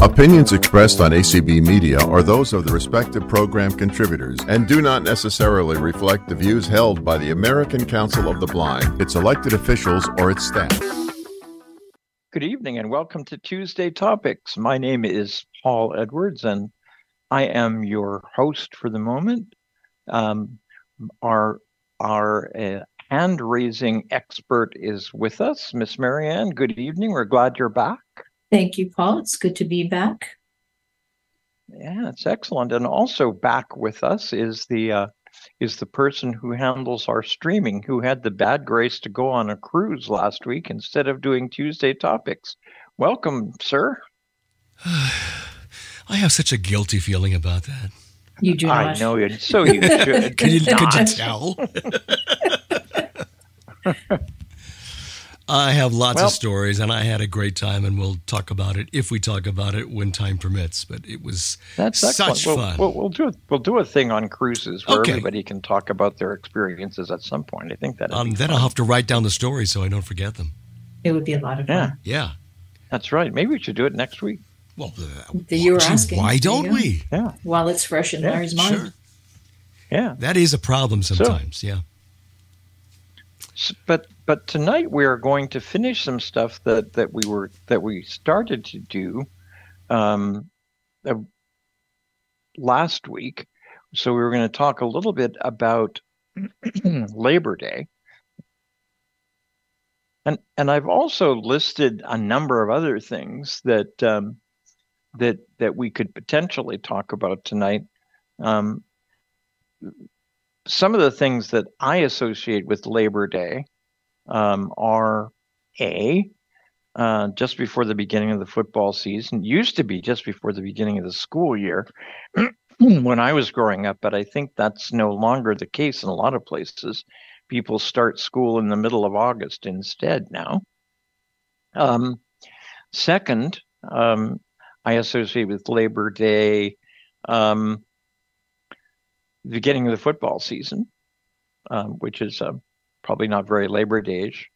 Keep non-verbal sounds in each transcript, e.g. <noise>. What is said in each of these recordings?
Opinions expressed on ACB Media are those of the respective program contributors and do not necessarily reflect the views held by the American Council of the Blind, its elected officials, or its staff. Good evening and welcome to Tuesday Topics. My name is Paul Edwards and I am your host for the moment. Um, our our uh, hand raising expert is with us, Miss Marianne. Good evening. We're glad you're back. Thank you, Paul. It's good to be back. Yeah, it's excellent. And also back with us is the uh, is the person who handles our streaming, who had the bad grace to go on a cruise last week instead of doing Tuesday topics. Welcome, sir. <sighs> I have such a guilty feeling about that. You do. I know it. So you should. <laughs> Can you, could you tell? <laughs> <laughs> I have lots Well- of stories, and I had a great time, and we'll talk about it if we talk about it when time permits. But it was That's excellent. such we'll, fun. We'll, we'll do a, we'll do a thing on cruises where Okay. everybody can talk about their experiences at some point. I think that um, then I'll have to write down the stories so I don't forget them. It would be a lot of Yeah. fun. Yeah. that's right. Maybe we should do it next week. Well, uh, The- you were asking. Why don't you we? Yeah, While it's fresh in Yeah, Larry's mind. Sure. yeah. That is a problem sometimes. yeah. But but tonight we are going to finish some stuff that that we were that we started to do um, uh, last week. So we were going to talk a little bit about <clears throat> Labor Day. And and I've also listed a number of other things that um, that that we could potentially talk about tonight. Um, some of the things that I associate with Labor Day um, are a uh, just before the beginning of the football season. Used to be just before the beginning of the school year <clears throat> when I was growing up, but I think that's no longer the case in a lot of places. People start school in the middle of August instead now. Um, second, um, I associate with Labor Day um, the beginning of the football season, um, which is uh, probably not very Labor Day-ish.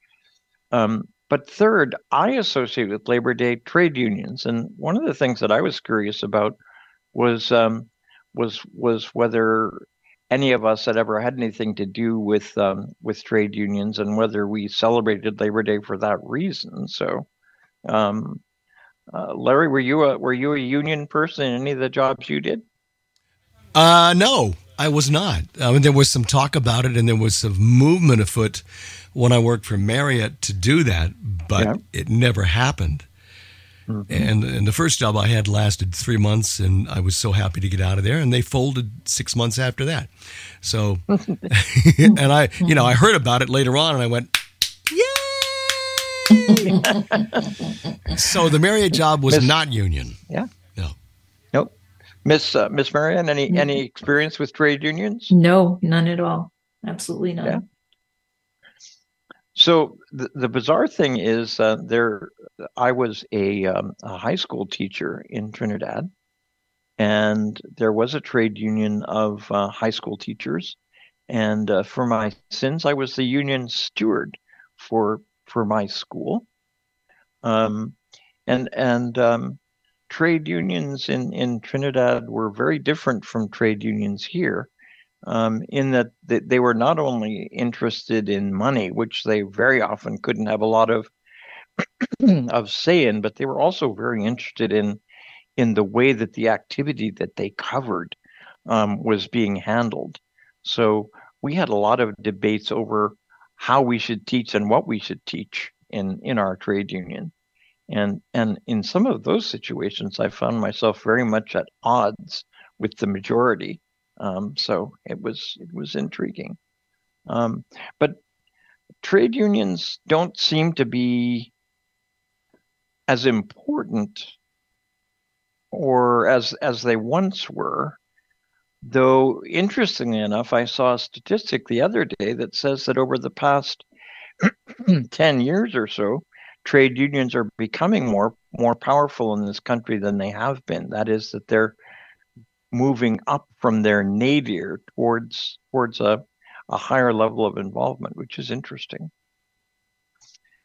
Um, but third, I associate with Labor Day trade unions, and one of the things that I was curious about was um, was was whether any of us had ever had anything to do with um, with trade unions, and whether we celebrated Labor Day for that reason. So, um, uh, Larry, were you a were you a union person in any of the jobs you did? Uh, no, I was not. I mean, there was some talk about it, and there was some movement afoot when I worked for Marriott to do that, but Yeah. it never happened. Mm-hmm. And and the first job I had lasted three months, and I was so happy to get out of there. And they folded six months after that. So, <laughs> and I, you know, I heard about it later on, and I went, "Yay!" <laughs> so the Marriott job was not union. Yeah. Miss uh, Miss Marianne, any any experience with trade unions? No, none at all. Absolutely none. Yeah. So the, the bizarre thing is, uh, there, I was a, um, a high school teacher in Trinidad, and there was a trade union of uh, high school teachers, and uh, for my sins, I was the union steward for for my school, um, and and um, trade unions in in Trinidad were very different from trade unions here um, in that th- they were not only interested in money, which they very often couldn't have a lot of <clears throat> of say in, but they were also very interested in in the way that the activity that they covered um, was being handled. So we had a lot of debates over how we should teach and what we should teach in in our trade union. And and in some of those situations, I found myself very much at odds with the majority. Um, so it was it was intriguing. Um, but trade unions don't seem to be as important or as as they once were. Though interestingly enough, I saw a statistic the other day that says that over the past <clears throat> 10 years or so, trade unions are becoming more more powerful in this country than they have been. That is that they're moving up from their nadir towards towards a, a higher level of involvement, which is interesting.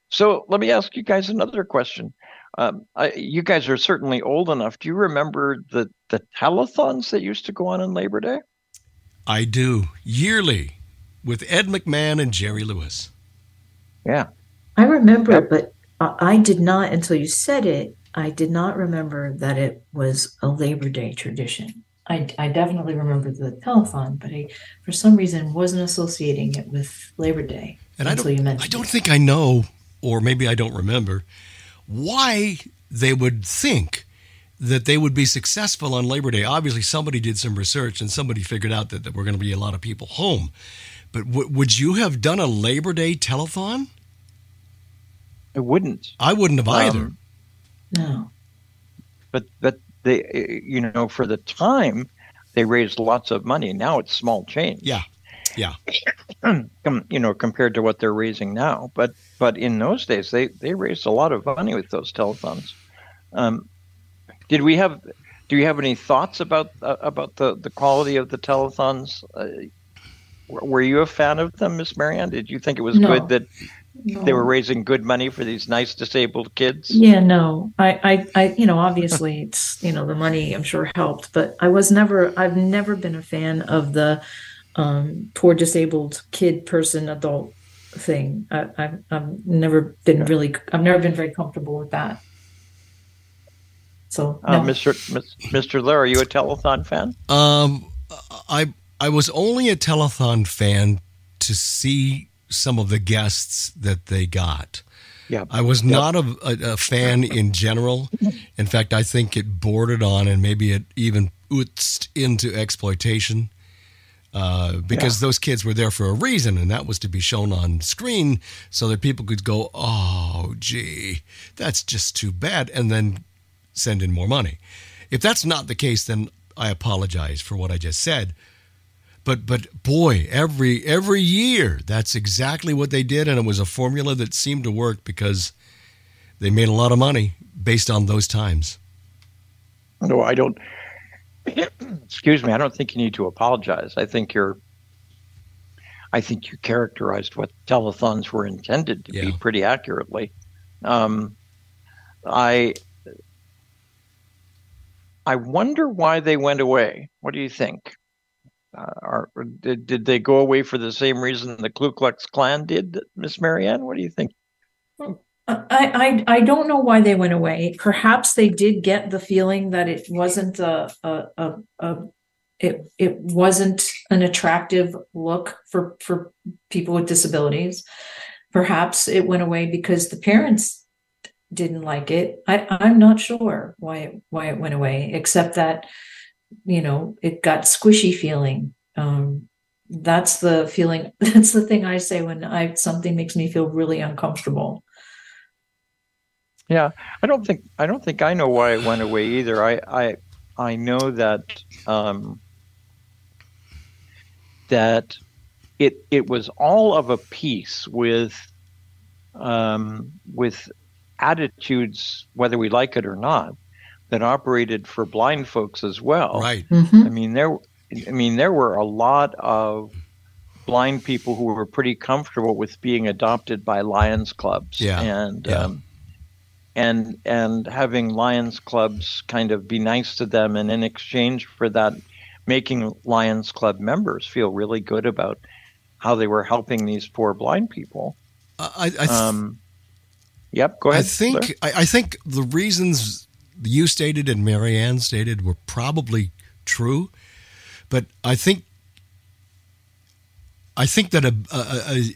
So let me ask you guys another question. Um, I, you guys are certainly old enough. Do you remember the the telethons that used to go on on Labor Day? I do yearly with Ed McMahon and Jerry Lewis. Yeah, I remember, Yep. but I did not until you said it. I did not remember that it was a Labor Day tradition. I, I definitely remember the telethon, but I, for some reason, wasn't associating it with Labor Day And I until you mentioned I don't it. think I know, or maybe I don't remember, why they would think that they would be successful on Labor Day. Obviously, somebody did some research and somebody figured out that there were going to be a lot of people home. But w- would you have done a Labor Day telethon? It wouldn't. I wouldn't have either. Um, No. but but they you know for the time they raised lots of money. Now it's small change. yeah, yeah. <clears throat> you know, compared to what they're raising now. But but in those days, they they raised a lot of money with those telethons. Um, did we have? Do you have any thoughts about uh, about the the quality of the telethons? Uh, were you a fan of them, Miss Marianne? Did you think it was No. good that they were raising good money for these nice disabled kids? Yeah, no, I, I, I, you know, obviously it's, you know, the money I'm sure helped, but I was never, I've never been a fan of the um, poor disabled kid, person, adult thing. I, I've, I've never been really, I've never been very comfortable with that. So, Uh. Mr. Mr. Lair, are you a telethon fan? Um, I I was only a telethon fan to see some of the guests that they got. Yeah. I was not a, a, a fan in general. In fact, I think it bordered on and maybe it even oozed into exploitation uh, because those kids were there for a reason, and that was to be shown on screen so that people could go, "Oh, gee, that's just too bad," and then send in more money. If that's not the case, then I apologize for what I just said. But but boy, every every year that's exactly what they did, and it was a formula that seemed to work because they made a lot of money based on those times. No, I don't. <clears throat> Excuse me. I don't think you need to apologize. I think you're. I think you characterized what telethons were intended to be pretty accurately. Um, I. I wonder why they went away. What do you think? Are, did, did they go away for the same reason the Ku Klux Klan did, Miss Marianne? What do you think? I, I, I don't know why they went away. Perhaps they did get the feeling that it wasn't a, a, a, a it, it wasn't an attractive look for, for people with disabilities. Perhaps it went away because the parents didn't like it. I, I'm not sure why it, why it went away, except that, you know, it got squishy feeling. Um, that's the feeling. <laughs> That's the thing I say when I something makes me feel really uncomfortable. Yeah, I don't think I don't think I know why it went away either. I I I know that um, that it it was all of a piece with um, with attitudes, whether we like it or not, that operated for blind folks as well. Right. Mhm. I mean there I mean there were a lot of blind people who were pretty comfortable with being adopted by Lions clubs Yeah, and yeah. um, and and having Lions clubs kind of be nice to them and in exchange for that making Lions club members feel really good about how they were helping these poor blind people. I, I, th- Um, yep, go ahead. I think. I, I think the reasons you stated and Marianne stated were probably true, but I think I think that a, a, a,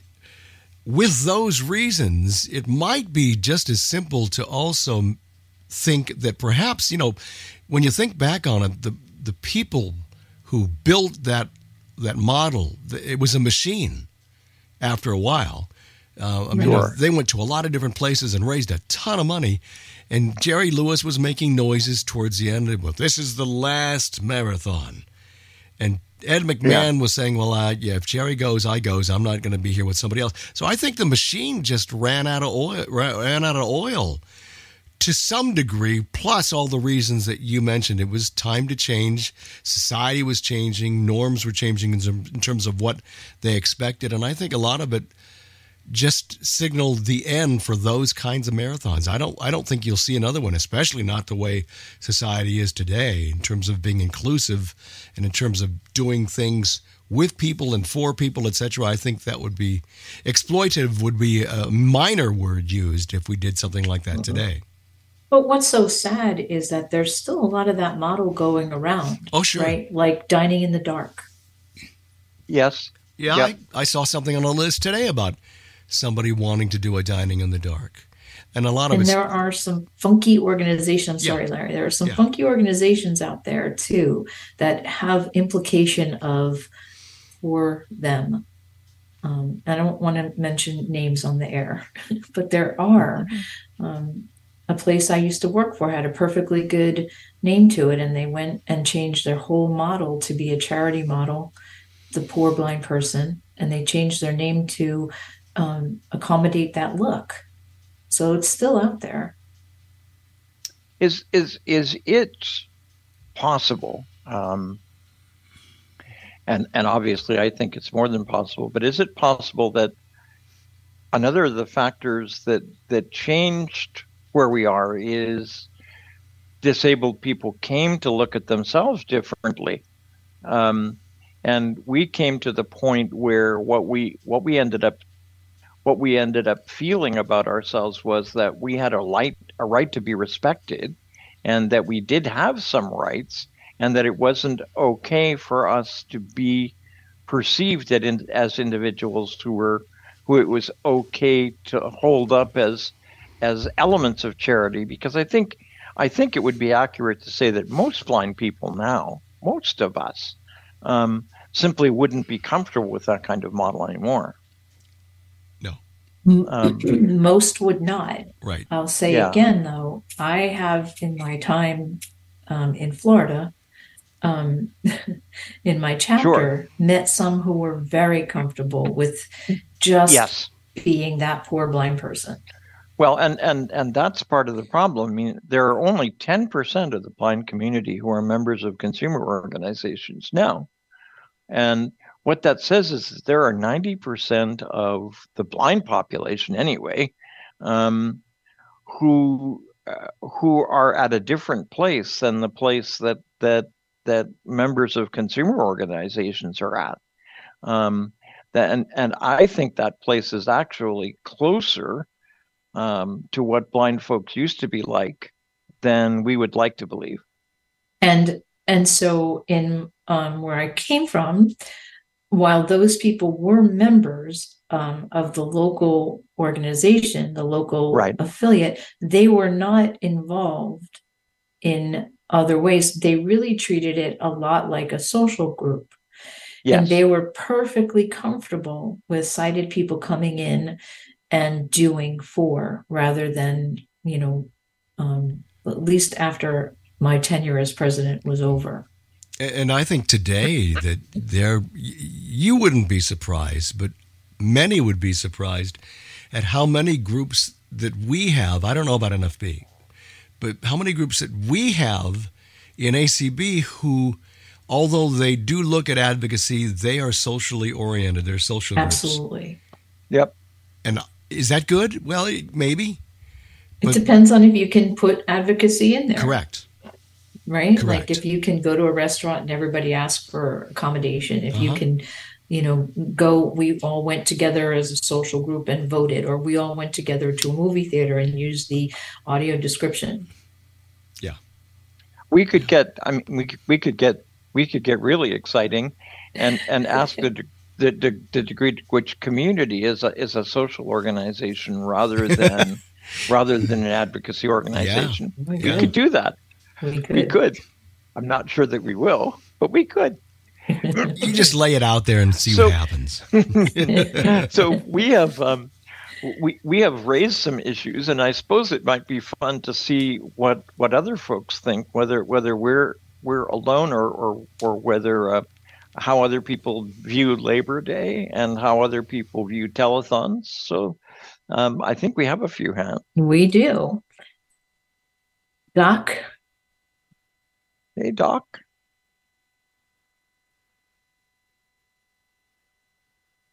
with those reasons, it might be just as simple to also think that perhaps you know when you think back on it, the the people who built that that model, it was a machine. After a while, uh, I mean, Sure. they went to a lot of different places and raised a ton of money. And Jerry Lewis was making noises towards the end. Well, this is the last marathon. And Ed McMahon was saying, "Well, uh, yeah, if Jerry goes, I goes. I'm not going to be here with somebody else." So I think the machine just ran out of oil. Ran out of oil to some degree. Plus all the reasons that you mentioned. It was time to change. Society was changing. Norms were changing in terms of what they expected. And I think a lot of it just signal the end for those kinds of marathons. I don't I don't think you'll see another one, especially not the way society is today in terms of being inclusive and in terms of doing things with people and for people, etc. I think that would be exploitative would be a minor word used if we did something like that mm-hmm. today. But what's so sad is that there's still a lot of that model going around. Oh, sure. Right? Like dining in the dark. Yes. Yeah, yep. I, I saw something on a list today about somebody wanting to do a dining in the dark. And a lot of and there are some funky organizations. Sorry, yeah. Sorry, Larry. There are some yeah. funky organizations out there too that have implication of for them. Um, I don't want to mention names on the air, <laughs> but there are. Um, a place I used to work for had a perfectly good name to it, and they went and changed their whole model to be a charity model, the poor blind person, and they changed their name to um, accommodate that look. So it's still out there. Is is is it possible? Um, and and obviously, I think it's more than possible. But is it possible that another of the factors that that changed where we are is disabled people came to look at themselves differently. Um, and we came to the point where what we what we ended up what we ended up feeling about ourselves was that we had a light a right to be respected and that we did have some rights and that it wasn't okay for us to be perceived in, as individuals who were who it was okay to hold up as as elements of charity because I think I think it would be accurate to say that most blind people now, most of us, um, simply wouldn't be comfortable with that kind of model anymore. No, um, <clears throat> most would not. Right. I'll say yeah. again though, I have in my time um, in Florida. Um, <laughs> in my chapter, sure. met some who were very comfortable with just yes. being that poor blind person. Well, and, and, and that's part of the problem. I mean, there are only 10% of the blind community who are members of consumer organizations now. And what that says is that there are 90% of the blind population, anyway, um, who uh, who are at a different place than the place that that that members of consumer organizations are at. Um, that, and and I think that place is actually closer um, to what blind folks used to be like than we would like to believe. And and so in um, where I came from, while those people were members um, of the local organization, the local right. affiliate, they were not involved in other ways. They really treated it a lot like a social group. Yes. And they were perfectly comfortable with sighted people coming in and doing for rather than, you know, um, at least after my tenure as president was over. And I think today that there, you wouldn't be surprised, but many would be surprised at how many groups that we have. I don't know about NFB, but how many groups that we have in ACB who, although they do look at advocacy, they are socially oriented. They're social Absolutely. Groups. Yep. And is that good? Well, maybe. It depends on if you can put advocacy in there. Correct. Right? Correct. Like if you can go to a restaurant and everybody asks for accommodation, if uh-huh. you can, you know, go, we all went together as a social group and voted, or we all went together to a movie theater and used the audio description. Yeah. We could get, I mean, we, we could get, we could get really exciting and, and <laughs> ask the the, the, the degree to which community is a, is a social organization rather than <laughs> rather than an advocacy organization. Yeah. We could do that. We could. we could. I'm not sure that we will, but we could. you just lay it out there and see so, what happens. <laughs> so we have um, we we have raised some issues, and I suppose it might be fun to see what what other folks think, whether whether we're we're alone or or, or whether uh, how other people view Labor Day and how other people view telethons. So um, I think we have a few hands. We do. Doc. Hey, Doc.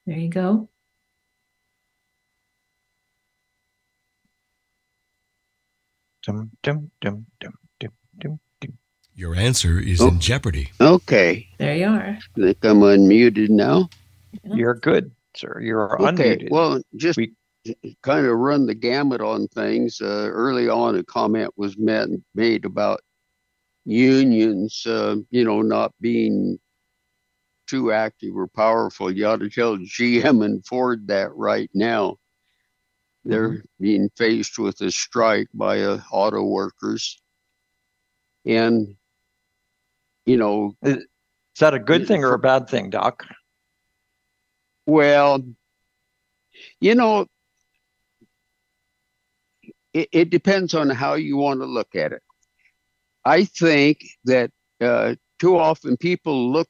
There you go. Dum, dum, dum, dum, dum, dum, dum. Your answer is oh. in jeopardy. Okay. There you are. I think I'm unmuted now. Yeah. You're good, sir. You're okay. unmuted. Well, just we- kind of run the gamut on things. Uh, early on, a comment was made about unions, uh, you know, not being too active or powerful. You ought to tell GM and Ford that right now. They're being faced with a strike by uh, auto workers. And, you know, Is that a good thing or a bad thing, Doc? Well, you know, it, it depends on how you want to look at it. I think that uh, too often people look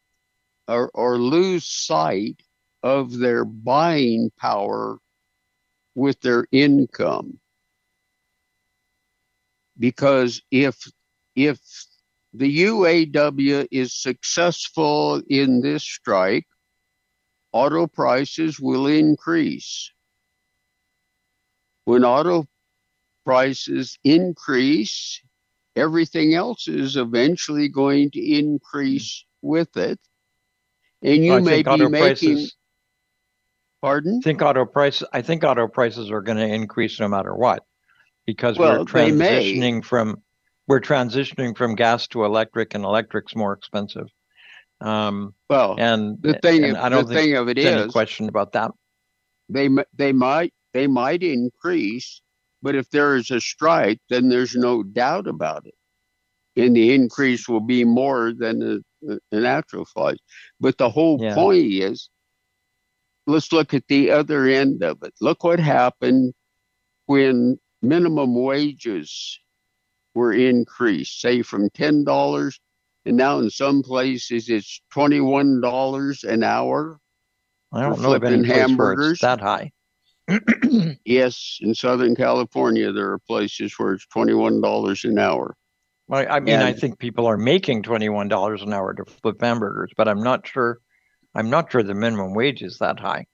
or, or lose sight of their buying power with their income. Because if if the UAW is successful in this strike, auto prices will increase. When auto prices increase, everything else is eventually going to increase with it. And you I may be making, prices. pardon? I think auto prices. I think auto prices are going to increase no matter what, because Well, we're transitioning from we're transitioning from gas to electric, and electric's more expensive. Um, Well, and the thing, and of, I don't the think thing of it there's any question about that. they they might they might increase, but if there is a strike, then there's no doubt about it, and the increase will be more than the, the natural flight. But the whole Yeah. point is, let's look at the other end of it. Look what happened when minimum wages were increased, say from ten dollars, and now in some places it's twenty one dollars an hour. I don't know of any flipping place where hamburgers. it's that high. <clears throat> Yes, in Southern California, there are places where it's twenty-one dollars an hour. Well, I mean, I think people are making twenty-one dollars an hour to flip hamburgers, but I'm not sure. I'm not sure the minimum wage is that high.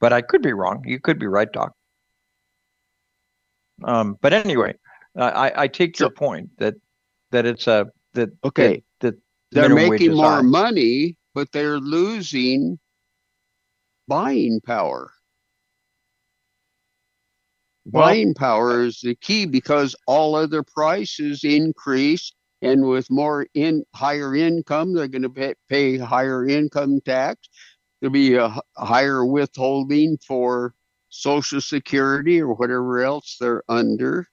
But I could be wrong. You could be right, Doc. Um, but anyway, I, I- take your So- point that that it's a that Okay, that, that they're making more high. money, but they're losing buying power. Well- Buying power uh, is the key because all other prices increase, and with more in higher income, they're going to pay, pay higher income tax. There'll be a higher withholding for Social Security or whatever else they're under.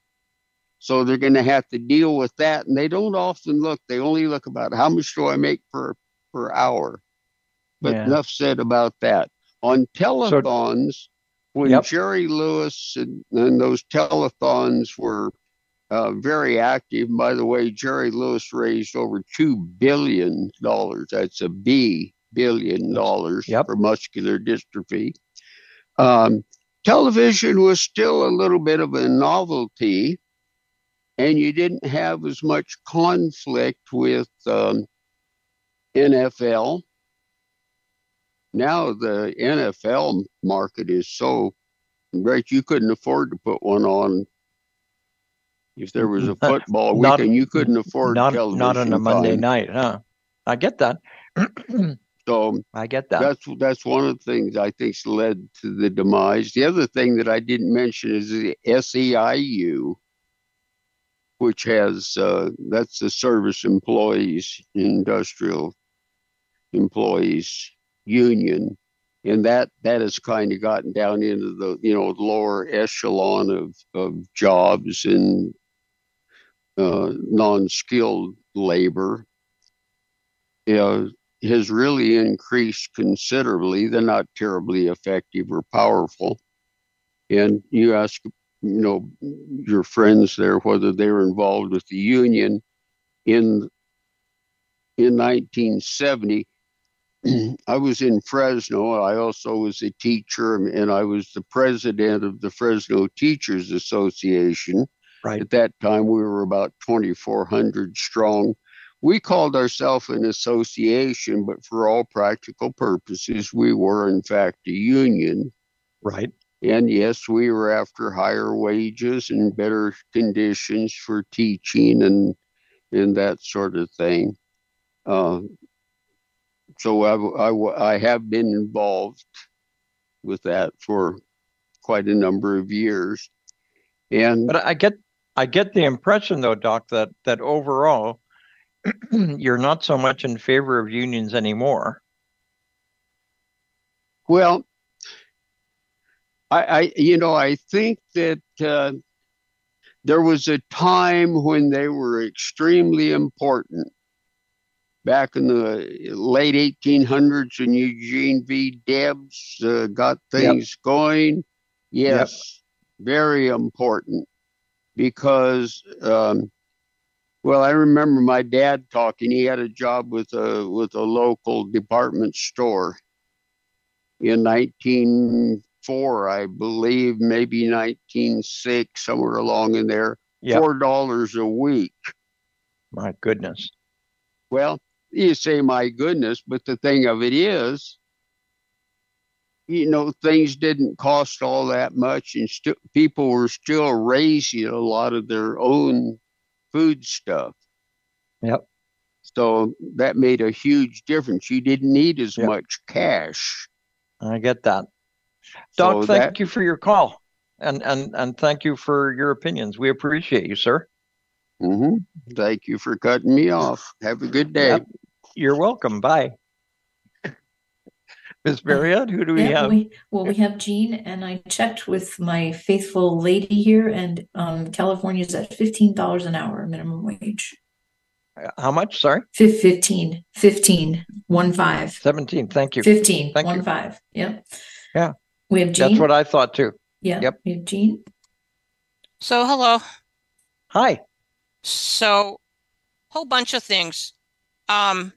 So they're going to have to deal with that, and they don't often look. They only look about how much do I make per per hour. But Yeah. enough said about that. On telethons, when Yep. Jerry Lewis and, and those telethons were uh, very active. By the way, Jerry Lewis raised over two billion dollars. That's a B billion dollars Yep. for muscular dystrophy. Um, television was still a little bit of a novelty, and you didn't have as much conflict with um, NFL. Now the NFL market is so great you couldn't afford to put one on. If there was a <laughs> football Not- weekend, you couldn't afford not television. not on a Monday time. night, huh? I get that. <clears throat> So I get that. that's that's one of the things I think's led to the demise. The other thing that I didn't mention is the SEIU, which has uh, that's the Service Employees Industrial Employees Union, and that that has kind of gotten down into the you know lower echelon of of jobs and uh, non-skilled labor. Yeah, has really increased considerably. They're not terribly effective or powerful. And you ask, you know, your friends there whether they were involved with the union in in 1970. <clears throat> I was in Fresno. I also was a teacher, and I was the president of the Fresno Teachers Association. Right. At that time, we were about 2,400 strong we called ourselves an association, but for all practical purposes, we were in fact a union. Right. And yes, we were after higher wages and better conditions for teaching and and that sort of thing. Uh, so I, I, I have been involved with that for quite a number of years. And But I get I get the impression though, Doc, that that overall <clears throat> you're not so much in favor of unions anymore. well, I, I you know I think that uh, there was a time when they were extremely important. Back in the late 1800s, when Eugene V. Debs uh, got things going, yes, very important because um, well i remember my dad talking he had a job with a with a local department store in 1904 i believe maybe 1906 somewhere along in there Yeah. four dollars a week My goodness. well you say my goodness but the thing of it is you know things didn't cost all that much and still people were still raising a lot of their own food stuff Yep. so that made a huge difference you didn't need as Yep. much cash I get that. Doc, So thank that- you for your call. And and and thank you for your opinions. We appreciate you, sir. hmm thank you for cutting me off have a good day Yep. You're welcome. Bye. Miss Marriott, who do we Yeah, have? we, well, we have Jean and I checked with my faithful lady here and um California's at fifteen dollars an hour minimum wage. How much? Sorry? Fif- Fifteen, fifteen, one five, 17. Thank you. fifteen, Thank one you. five, yep. Yeah. We have Jean. That's what I thought too. yeah, yep. we have Jean. So, hello. Hi. So, whole bunch of things. Um,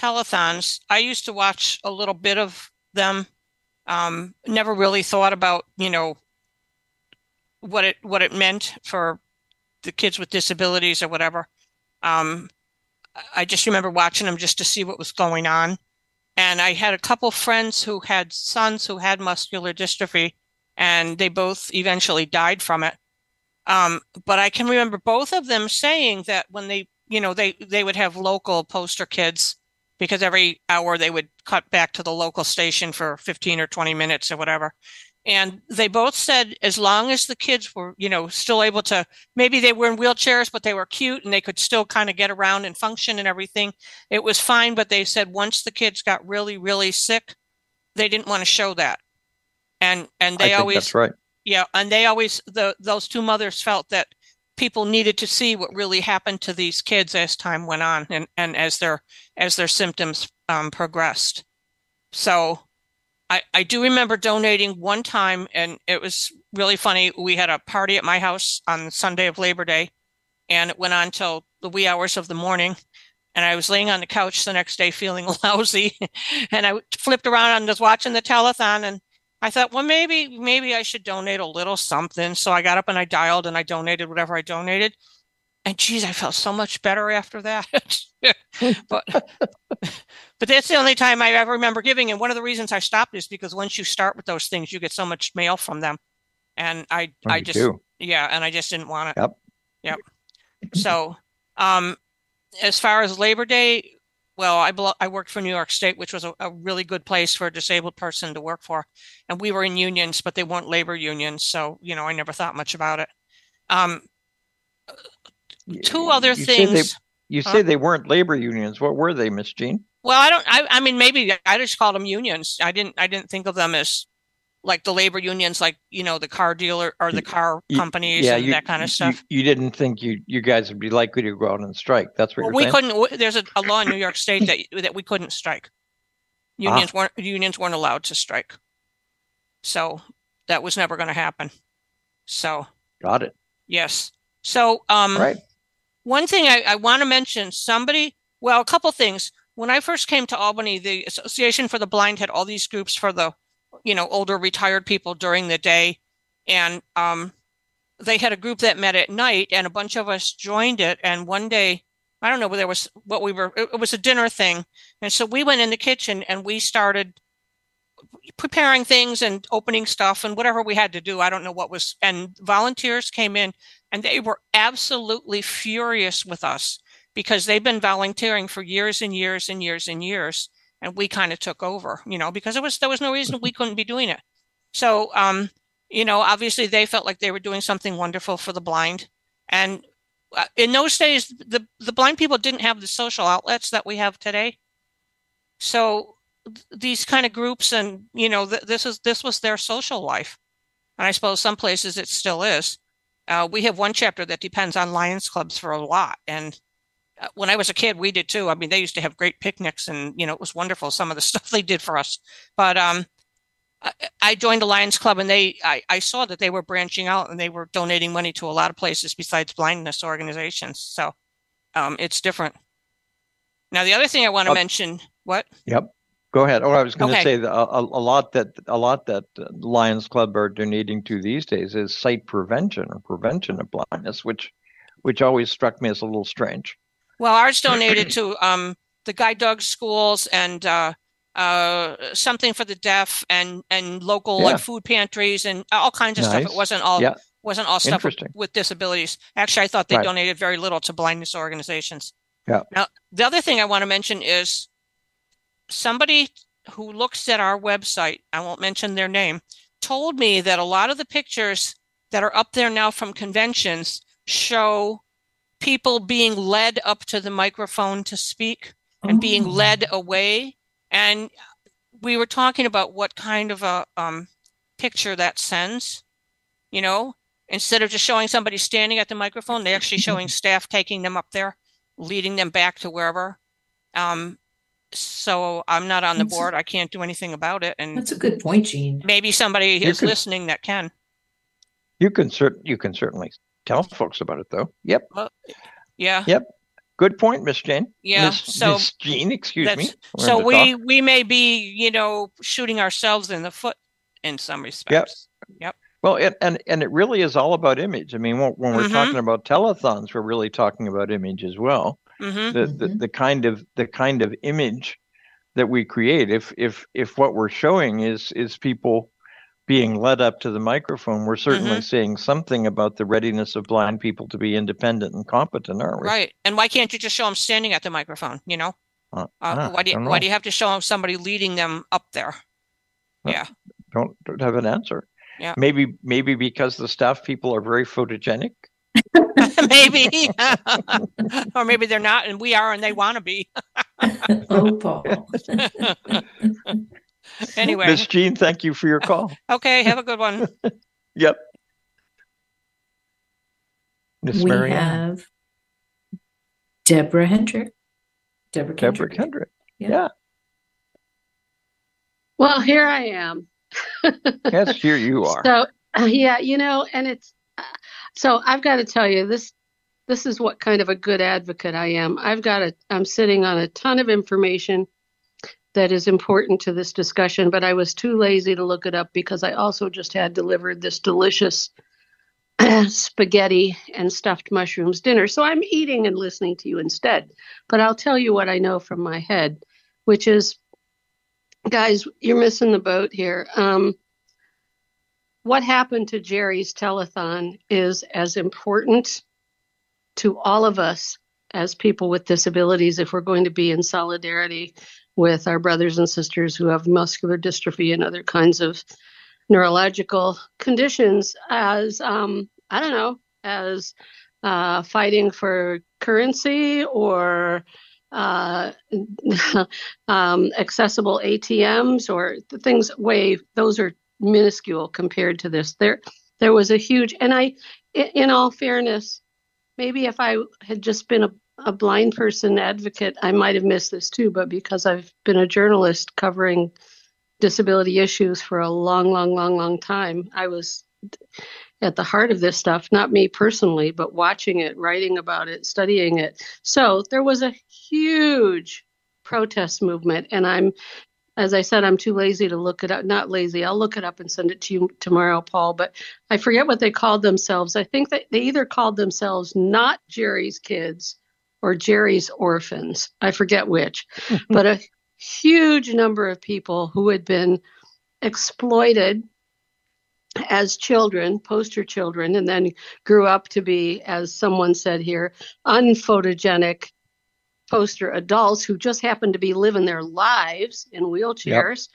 telethons. I used to watch a little bit of them. Um, never really thought about, you know, what it what it meant for the kids with disabilities or whatever. Um, I- just remember watching them just to see what was going on. And I had a couple friends who had sons who had muscular dystrophy, and they both eventually died from it. Um, but I can remember both of them saying that when they, you know, they they would have local poster kids because every hour they would cut back to the local station for 15 or 20 minutes or whatever. And they both said as long as the kids were, you know, still able to, maybe they were in wheelchairs, but they were cute and they could still kind of get around and function and everything, it was fine. But they said once the kids got really, really sick, they didn't want to show that. And and they always that's right. yeah, and they always the those two mothers felt that people needed to see what really happened to these kids as time went on and and as their as their symptoms um, progressed. So I I do remember donating one time and it was really funny. We had a party at my house on Sunday of Labor Day and it went on till the wee hours of the morning. And I was laying on the couch the next day feeling <laughs> lousy. and I flipped around and was watching the telethon and I thought, well, maybe maybe I should donate a little something. So I got up and I dialed and I donated whatever I donated. And geez, I felt so much better after that. <laughs> but but that's the only time I ever remember giving. And one of the reasons I stopped is because once you start with those things, you get so much mail from them. And I Oh, I just do. yeah, and I just didn't want it. Yep. Yep. So um as far as Labor Day, well, I belo- I worked for New York State, which was a, a really good place for a disabled person to work for. And we were in unions, but they weren't labor unions. So, you know, I never thought much about it. Um, two other You say they- things. You Huh? say they weren't labor unions. What were they, Miss Jean? Well, I don't, I, I mean, maybe I just called them unions. I didn't, I didn't think of them as like the labor unions, like, you know, the car dealer or the car companies yeah, and you, that kind of stuff. You, didn't think you you guys would be likely to go out and strike. That's what Well, you're we saying. couldn't, there's a, a law in New York State that, <laughs> that we couldn't strike. Ah. Unions weren't, unions weren't allowed to strike. So that was never going to happen. So, Got it. yes. So, um, All right. one thing I, I want to mention, somebody, well, a couple things. When I first came to Albany, the Association for the Blind had all these groups for the, you know, older retired people during the day. And um, they had a group that met at night, and a bunch of us joined it. And one day, I don't know, but there was what we were, it, it was a dinner thing. And so we went in the kitchen and we started preparing things and opening stuff and whatever we had to do. I don't know what was, and volunteers came in and they were absolutely furious with us because they've been volunteering for years and years and years and years. And we kind of took over, you know, because there was there was no reason we couldn't be doing it. So, um, you know, obviously they felt like they were doing something wonderful for the blind. And uh, in those days, the the blind people didn't have the social outlets that we have today. So these kind of groups and you know th- this is this was their social life and i suppose some places it still is uh, we have one chapter that depends on lions clubs for a lot and when i was a kid we did too i mean they used to have great picnics and you know it was wonderful some of the <laughs> stuff they did for us but um I, I joined the Lions Club and they I, I saw that they were branching out and they were donating money to a lot of places besides blindness organizations. So um, it's different. Now the other thing I want to Uh, mention, what? Yep. Go ahead. Oh, I was going to Okay. say that a, a, lot that a lot that uh, Lions Club are donating to these days is sight prevention or prevention of blindness, which which always struck me as a little strange. Well, ours donated <clears throat> to um, the guide dog schools and uh, uh, something for the deaf and and local Yeah. like food pantries and all kinds of stuff. It wasn't all Yeah. wasn't all stuff with, with disabilities. Actually, I thought they Right. donated very little to blindness organizations. Yeah. Now, the other thing I want to mention is somebody who looks at our website. I won't mention their name. Told me that a lot of the pictures that are up there now from conventions show people being led up to the microphone to speak and being Oh. led away. And we were talking about what kind of a um, picture that sends. You know, instead of just showing somebody standing at the microphone, they're actually showing <laughs> staff taking them up there, leading them back to wherever. Um, so I'm not on the That's- board. I can't do anything about it. And That's a good point, Jean. maybe somebody You is could- listening that can. You can cert you can certainly tell folks about it though. Yep. Yeah. Yep. Good point, Miss Jane. Yeah, Miss, so Miss Jean, excuse me. That's- Learn So we talk. we may be, you know, shooting ourselves in the foot in some respects. Yep. Yep. Well, it, and and it really is all about image. I mean, when, when we're Mhm. talking about telethons, we're really talking about image as well. hmm The, the Mhm. the kind of the kind of image that we create. If if if what we're showing is is people being led up to the microphone, we're certainly Mm-hmm. saying something about the readiness of blind people to be independent and competent, aren't we? Right. And why can't you just show them standing at the microphone? You know, Uh, uh, ah, why do you, don't why do you have to show them somebody leading them up there? Uh, Yeah. Don't don't have an answer. Yeah. Maybe maybe because the staff people are very photogenic. <laughs> <laughs> maybe, <laughs> or maybe they're not, and we are, and they want to be. Oh, Paul. <laughs> Anyway, Miss Jean, thank you for your call. <laughs> okay. Have a good one. <laughs> Yep. Miss We Marianne, have Deborah Hendrick. Deborah Deborah Kendrick. Kendrick. Yeah. Yeah. Well, here I am. Yes, here you are. So, yeah, you know, and it's uh, so I've got to tell you this this is what kind of a good advocate I am. I've got a I'm sitting on a ton of information that is important to this discussion, but I was too lazy to look it up because I also just had delivered this delicious <clears throat> spaghetti and stuffed mushrooms dinner. So I'm eating and listening to you instead. But I'll tell you what I know from my head, which is guys, you're missing the boat here. Um, what happened to Jerry's telethon is as important to all of us as people with disabilities if we're going to be in solidarity with our brothers and sisters who have muscular dystrophy and other kinds of neurological conditions as um, i don't know as uh, fighting for currency or uh, <laughs> um, accessible atms or the things way those are minuscule compared to this. There there was a huge and i- in all fairness maybe if i had just been a, a blind person advocate i might have missed this too but because i've been a journalist covering disability issues for a long long long long time i was at the heart of this stuff not me personally but watching it writing about it studying it so there was a huge protest movement and i'm as I said, I'm too lazy to look it up. Not lazy. I'll look it up and send it to you tomorrow, Paul. But I forget what they called themselves. I think that they either called themselves not Jerry's kids or Jerry's orphans. I forget which. but a huge number of people who had been exploited as children, poster children, and then grew up to be, as someone said here, unphotogenic poster adults who just happened to be living their lives in wheelchairs,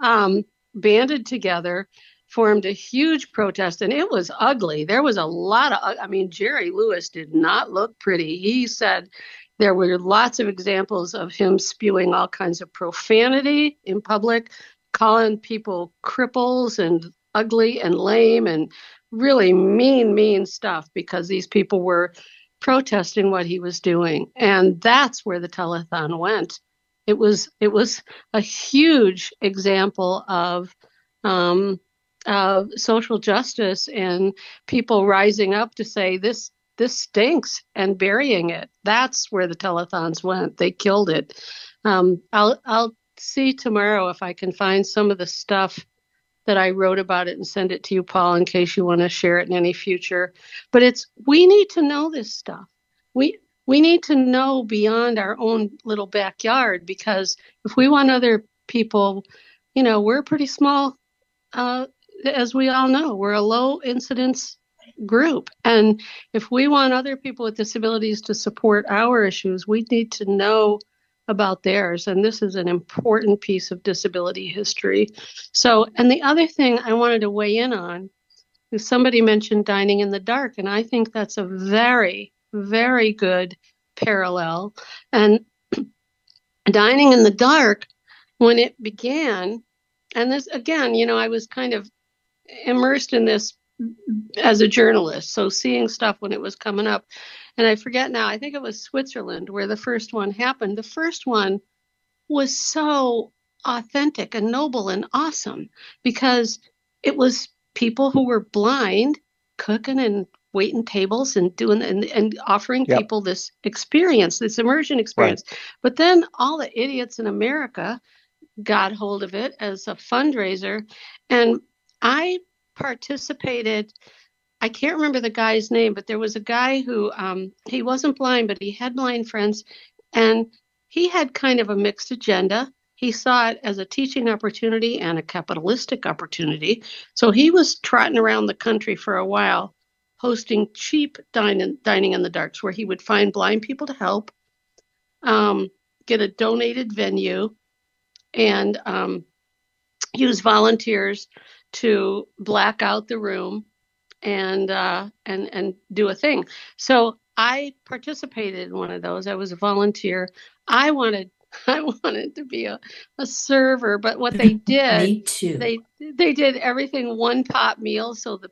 yep. um, banded together, formed a huge protest, and it was ugly. There was a lot of, I mean, Jerry Lewis did not look pretty. He said there were lots of examples of him spewing all kinds of profanity in public, calling people cripples and ugly and lame and really mean, mean stuff because these people were protesting what he was doing. And that's where the telethon went. It was it was a huge example of um, uh, social justice and people rising up to say this this stinks and burying it. That's where the telethons went. They killed it. Um, I'll I'll see tomorrow if I can find some of the stuff that I wrote about it and send it to you, Paul, in case you want to share it in any future. But it's we need to know this stuff. We we need to know beyond our own little backyard because if we want other people, you know, we're pretty small, uh, as we all know, we're a low incidence group. And if we want other people with disabilities to support our issues, we need to know about theirs. And this is an important piece of disability history. So, and the other thing I wanted to weigh in on is somebody mentioned dining in the dark. And I think that's a very, very good parallel. And <clears throat> dining in the dark, when it began, and this again, you know, I was kind of immersed in this as a journalist. So seeing stuff when it was coming up, and I forget now, I think it was Switzerland where the first one happened. The first one was so authentic and noble and awesome because it was people who were blind cooking and waiting tables and doing and, and offering yep. people this experience, this immersion experience. Right. But then all the idiots in America got hold of it as a fundraiser. And I participated. I can't remember the guy's name, but there was a guy who um, he wasn't blind, but he had blind friends, and he had kind of a mixed agenda. He saw it as a teaching opportunity and a capitalistic opportunity. So he was trotting around the country for a while, hosting cheap dining, dining in the darks, where he would find blind people to help, um, get a donated venue, and um, use volunteers to black out the room and uh, and and do a thing. So I participated in one of those. I was a volunteer. I wanted <laughs> I wanted to be a, a server, but what they <laughs> did. They they did everything one pot meal, so the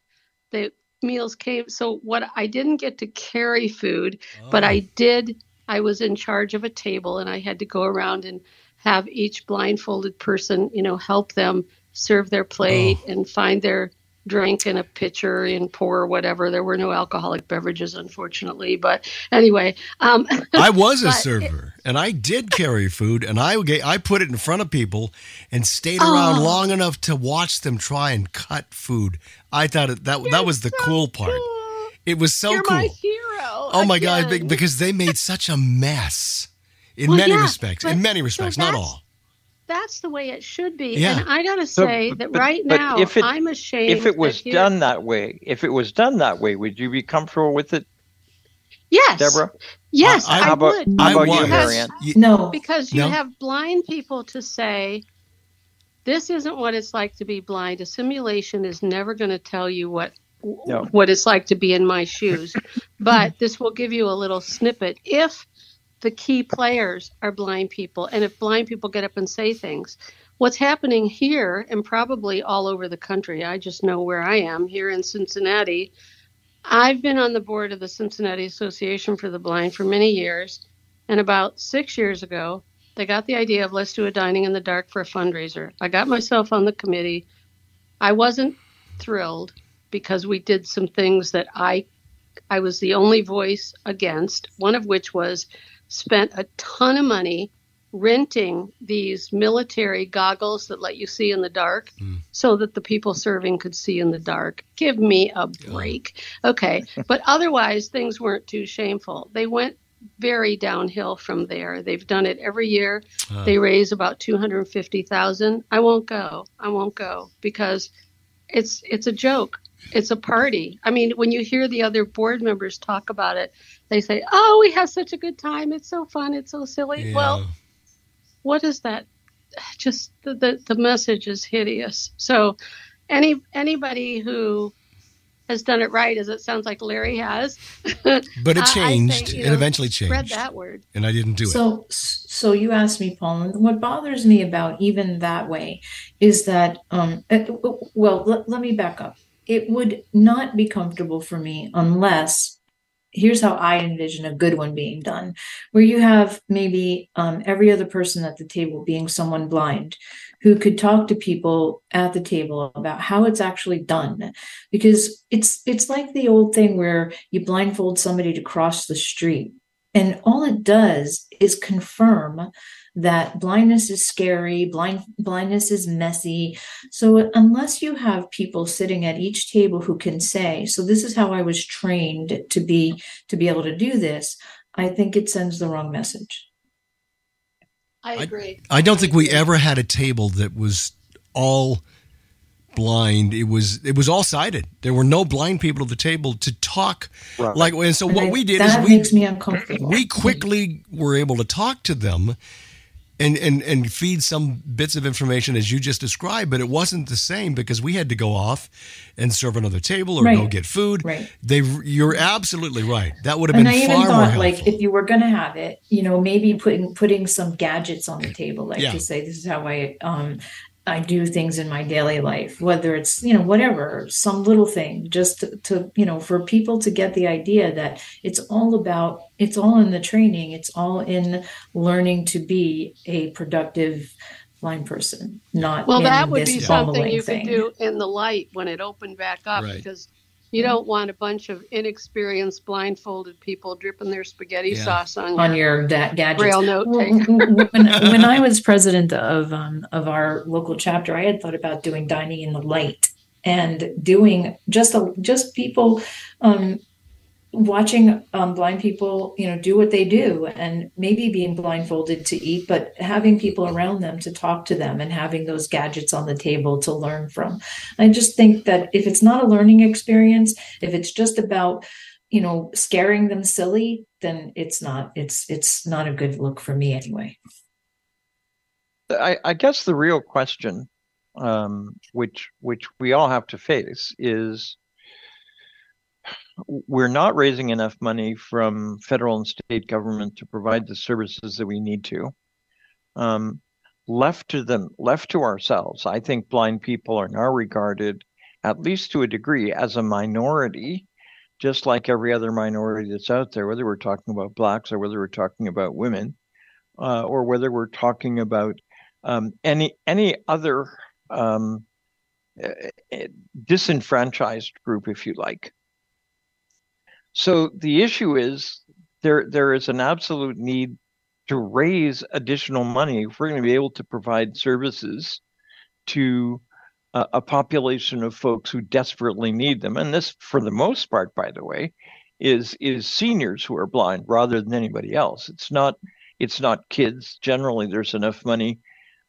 the meals came. So what I didn't get to carry food, oh. but I oh. did. I was in charge of a table, and I had to go around and have each blindfolded person, you know, help them serve their plate oh. and find their drink in a pitcher and pour whatever. There were no alcoholic beverages, unfortunately. But anyway, um, <laughs> I was a server it, and I did carry food and I I put it in front of people and stayed around oh, long enough to watch them try and cut food. I thought it, that that was the so cool part. Cool. It was so you're cool. My hero oh my god! Because they made such a mess in well, many yeah, respects. In many respects, so not all that's the way it should be. Yeah. And I got to say so, that but, right but now, if it, I'm ashamed. If it was that done that way, if it was done that way, would you be comfortable with it? Yes, Deborah. Yes, I, I, how about, would. How about you, Marianne? No, because you no. have blind people to say, "This isn't what it's like to be blind." A simulation is never going to tell you what no. what it's like to be in my shoes, <laughs> but this will give you a little snippet. If the key players are blind people. And if blind people get up and say things, what's happening here and probably all over the country, I just know where I am here in Cincinnati. I've been on the board of the Cincinnati Association for the Blind for many years. And about six years ago, they got the idea of let's do a dining in the dark for a fundraiser. I got myself on the committee. I wasn't thrilled because we did some things that I I was the only voice against, one of which was spent a ton of money renting these military goggles that let you see in the dark mm. so that the people serving could see in the dark. Give me a break. Okay. but <laughs> otherwise, things weren't too shameful. They went very downhill from there. They've done it every year. Uh, They raise about 250,000. I won't go. I won't go because it's it's a joke. It's a party. I mean, when you hear the other board members talk about it, they say, "Oh, we have such a good time. It's so fun. It's so silly." yeah. Well, what is that? Just the, the the message is hideous. So, any anybody who has done it right, as it sounds like Larry has, <laughs> but I- I it say, changed. you it know, eventually changed, Read that word. and I didn't do it. So, so you asked me, Paul, and what bothers me about even that way is that, um, uh, well, let, let me back up. It would not be comfortable for me unless, here's how I envision a good one being done, where you have maybe um, every other person at the table being someone blind who could talk to people at the table about how it's actually done. Because it's it's like the old thing where you blindfold somebody to cross the street and all it does is confirm that blindness is scary, blind blindness is messy. So unless you have people sitting at each table who can say, so this is how I was trained to be to be able to do this, I think it sends the wrong message. I I- agree. I don't think we ever had a table that was all blind. It was it was all sighted. There were no blind people at the table to talk Right. like. And so And what I- we did that is we me uncomfortable. we quickly were able to talk to them and, and and feed some bits of information as you just described, but it wasn't the same because we had to go off and serve another table or go get food. Right. They you're absolutely right. That would have And been I even thought, like, if you were going to have it, you know, maybe putting putting some gadgets on the table, like Yeah. to say, this is how I um I do things in my daily life, whether it's you know whatever, some little thing, just to, to you know for people to get the idea that it's all about, it's all in the training, it's all in learning to be a productive blind person, not Well, in that would this be something you thing. could do in the light when it opened back up Right. because you don't want a bunch of inexperienced blindfolded people dripping their spaghetti Yeah. sauce on, on your your da- gadgets. braille note Well, taker. when, <laughs> when I was president of um, of our local chapter, I had thought about doing dining in the light and doing just a, just people um, watching um, blind people, you know, do what they do, and maybe being blindfolded to eat, but having people around them to talk to them and having those gadgets on the table to learn from. I just think that if it's not a learning experience, if it's just about you know scaring them silly then it's not it's it's not a good look for me anyway I, I guess the real question, um, which which we all have to face, is we're not raising enough money from federal and state government to provide the services that we need to. Um, left to them, left to ourselves, I think blind people are now regarded, at least to a degree, as a minority, just like every other minority that's out there, whether we're talking about blacks or whether we're talking about women, uh, or whether we're talking about um, any any other um, eh, eh, disenfranchised group, if you like. So the issue is there there is an absolute need to raise additional money if we're going to be able to provide services to a, a population of folks who desperately need them. And this, for the most part, by the way, is is seniors who are blind rather than anybody else. It's not it's not kids. Generally, there's enough money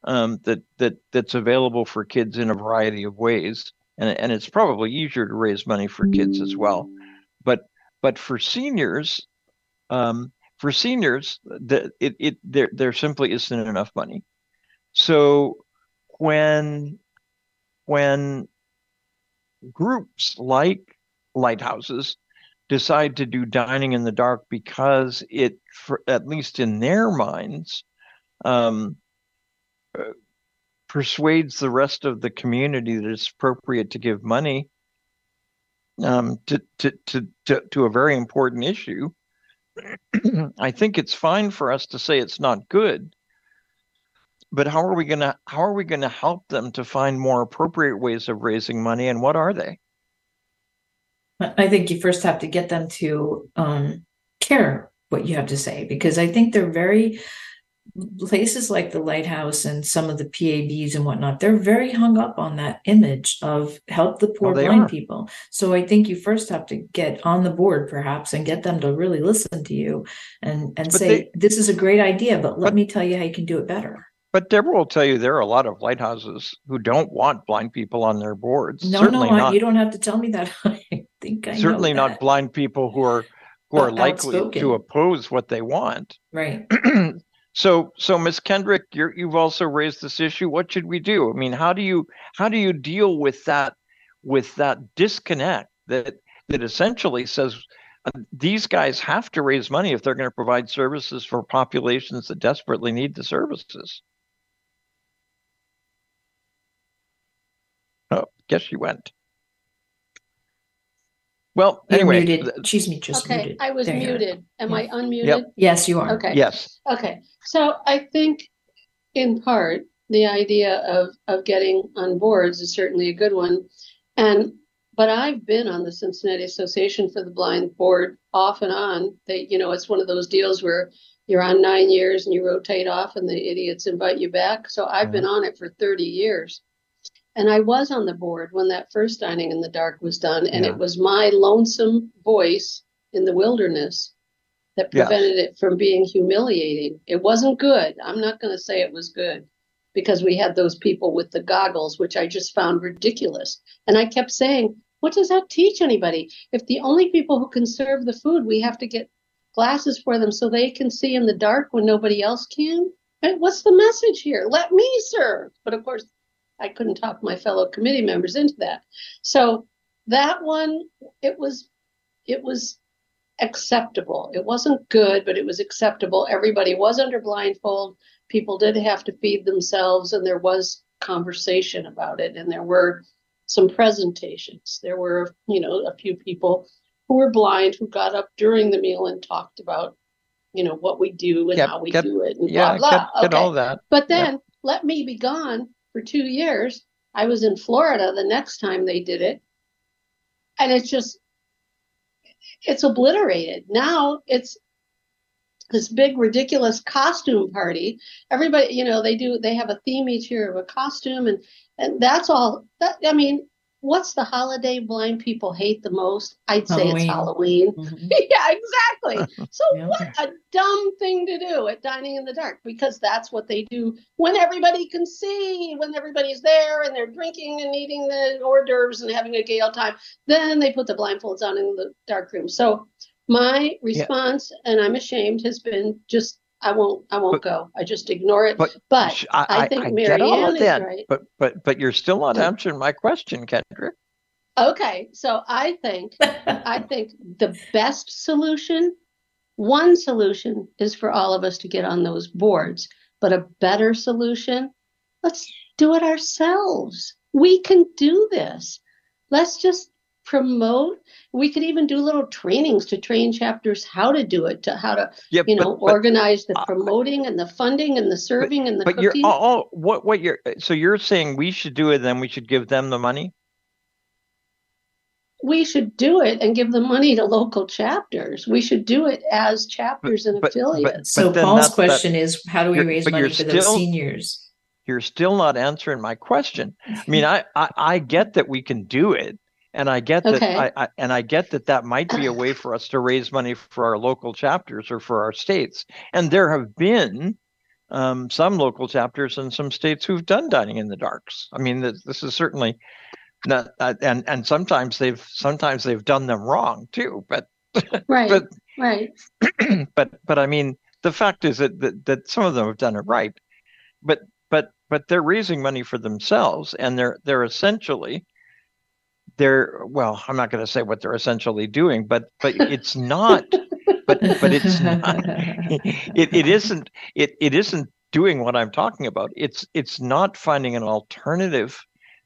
um, that that that's available for kids in a variety of ways, and and it's probably easier to raise money for kids as well. But but for seniors, um, for seniors, the, it it there there simply isn't enough money. So when when groups like lighthouses decide to do dining in the dark because it, for, at least in their minds, um, uh, persuades the rest of the community that it's appropriate to give money um, to, to, to, to, to a very important issue. <clears throat> I think it's fine for us to say it's not good, but how are we gonna how are we gonna help them to find more appropriate ways of raising money, and what are they? I I think you first have to get them to um, care what you have to say because I think they're very places like the lighthouse and some of the PABs and whatnot, they're very hung up on that image of help the poor Oh, they blind are. people. So I think you first have to get on the board perhaps and get them to really listen to you and and But say they- this is a great idea, but let But- me tell you how you can do it better. But Deborah will tell you there are a lot of lighthouses who don't want blind people on their boards. No, certainly no, not. you don't have to tell me that. <laughs> I think I know certainly not blind people who are who are likely to oppose what they want. Right. <clears throat> <clears throat> so so Miss Kendrick, you're, you've also raised this issue. What should we do? I mean, how do you how do you deal with that with that disconnect that that essentially says uh, these guys have to raise money if they're going to provide services for populations that desperately need the services. Oh, guess she went. Well, You're anyway, muted. th- She's me just Okay, muted. I was There you are. muted. Am Yeah. I unmuted? Yep. Yes, you are. Okay. yes. Okay, so I think in part, the idea of, of getting on boards is certainly a good one. And, but I've been on the Cincinnati Association for the Blind Board off and on. They, you know, it's one of those deals where you're on nine years and you rotate off and the idiots invite you back. So I've mm-hmm. been on it for 30 years. And I was on the board when that first Dining in the Dark was done, and Yeah. it was my lonesome voice in the wilderness that Yes. prevented it from being humiliating. It wasn't good. I'm not going to say it was good because we had those people with the goggles, which I just found ridiculous. And I kept saying, what does that teach anybody? If the only people who can serve the food, we have to get glasses for them so they can see in the dark when nobody else can? Eh, what's the message here? Let me serve. But of course, I couldn't talk my fellow committee members into that. So that one, it was, it was acceptable. It wasn't good, but it was acceptable. Everybody was under blindfold. People did have to feed themselves, and there was conversation about it, and there were some presentations. There were, you know, a few people who were blind who got up during the meal and talked about, you know, what we do and Get- how we get- do it and Yeah, blah get, blah. get all that. But then let me be gone for two years. I was in Florida the next time they did it. And it's just, it's obliterated. Now it's this big, ridiculous costume party. Everybody, you know, they do, they have a theme each year of a costume. And, and that's all that, I mean, what's the holiday blind people hate the most? I'd say it's Halloween. Halloween. Mhm. <laughs> yeah, exactly. <laughs> So Yeah. what a dumb thing to do at dining in the dark because that's what they do when everybody can see, when everybody's there and they're drinking and eating the hors d'oeuvres and having a gay old time. Then they put the blindfolds on in the dark room. So my response, and I'm ashamed, has been just I won't I won't But- go. I just ignore it. but But, Sh- I, think all of is that, right. but but but you're still not hmm. answering my question, Kendra. Okay, so I think I think the best solution, one solution is for all of us to get on those boards, but a better solution, let's do it ourselves. We can do this. Let's just promote. We could even do little trainings to train chapters how to do it, to how to, Yeah, you but- know, but, organize the uh, promoting and the funding and the serving and the but you're all, all what what you're so you're saying we should do it, then we should give them the money. we should do it and give the money to local chapters. We should do it as chapters and but- but- affiliates. So then Paul's question is, how do we raise money you're for those seniors? You're still not answering my question. I mean, I I, I get that we can do it, and I get that Okay. I, I and I get that that might be a way for us to raise money for our local chapters or for our states. And there have been um, some local chapters in some states who've done dining in the darks. I mean, this, this is certainly not, uh, and and sometimes they've sometimes they've done them wrong too. But <laughs> right, but right. <clears throat> but but I mean, the fact is that, that that some of them have done it right, but but but they're raising money for themselves, and they're they're essentially they're well, I'm not going to say what they're essentially doing, but but it's not, but but it's not, it it isn't it it isn't doing what I'm talking about. It's it's not finding an alternative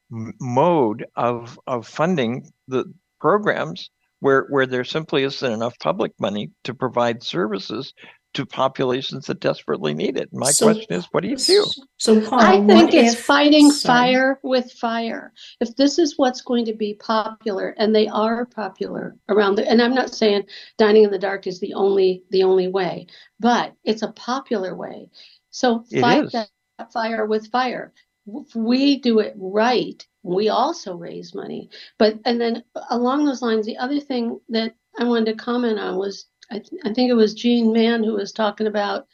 mode of of funding the programs where where there simply isn't enough public money to provide services to populations that desperately need it. My So- question is, what do you do? So Paul, I think it's if- fighting sorry. fire with fire. If this is what's going to be popular, and they are popular around the, and I'm not saying dining in the dark is the only the only way, but it's a popular way. So fight that fire with fire. If we do it right, we also raise money. But and then along those lines, the other thing that I wanted to comment on was I, th- I think it was Jean Mann who was talking about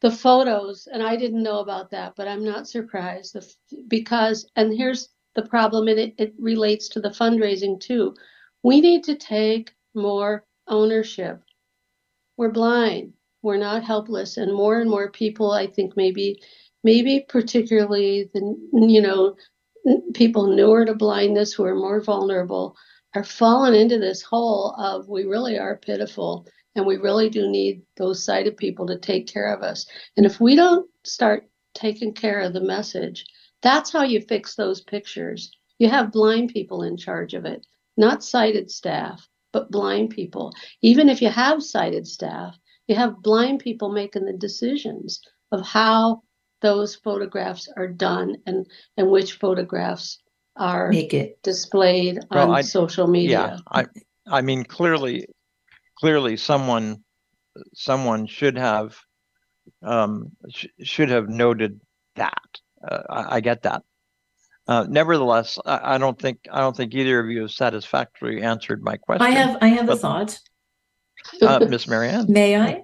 the photos and i didn't know about that but i'm not surprised. Because and here's the problem and it, it relates to the fundraising too. We need to take more ownership. We're blind. We're not helpless and more and more people i think maybe maybe particularly the you know people newer to blindness who are more vulnerable are falling into this hole of we really are pitiful and we really do need those sighted people to take care of us. And if we don't start taking care of the message, that's how you fix those pictures. You have blind people in charge of it, not sighted staff, but blind people. Even if you have sighted staff, you have blind people making the decisions of how those photographs are done and, and which photographs are Make it. displayed Well, on I- social media. Yeah, I, I mean, clearly, clearly, someone, someone should have, um, sh- should have noted that. Uh, I, I get that. Uh, nevertheless, I, I don't think, I don't think either of you have satisfactorily answered my question. I have, I have a But- thought. uh, Miss Marianne. May I?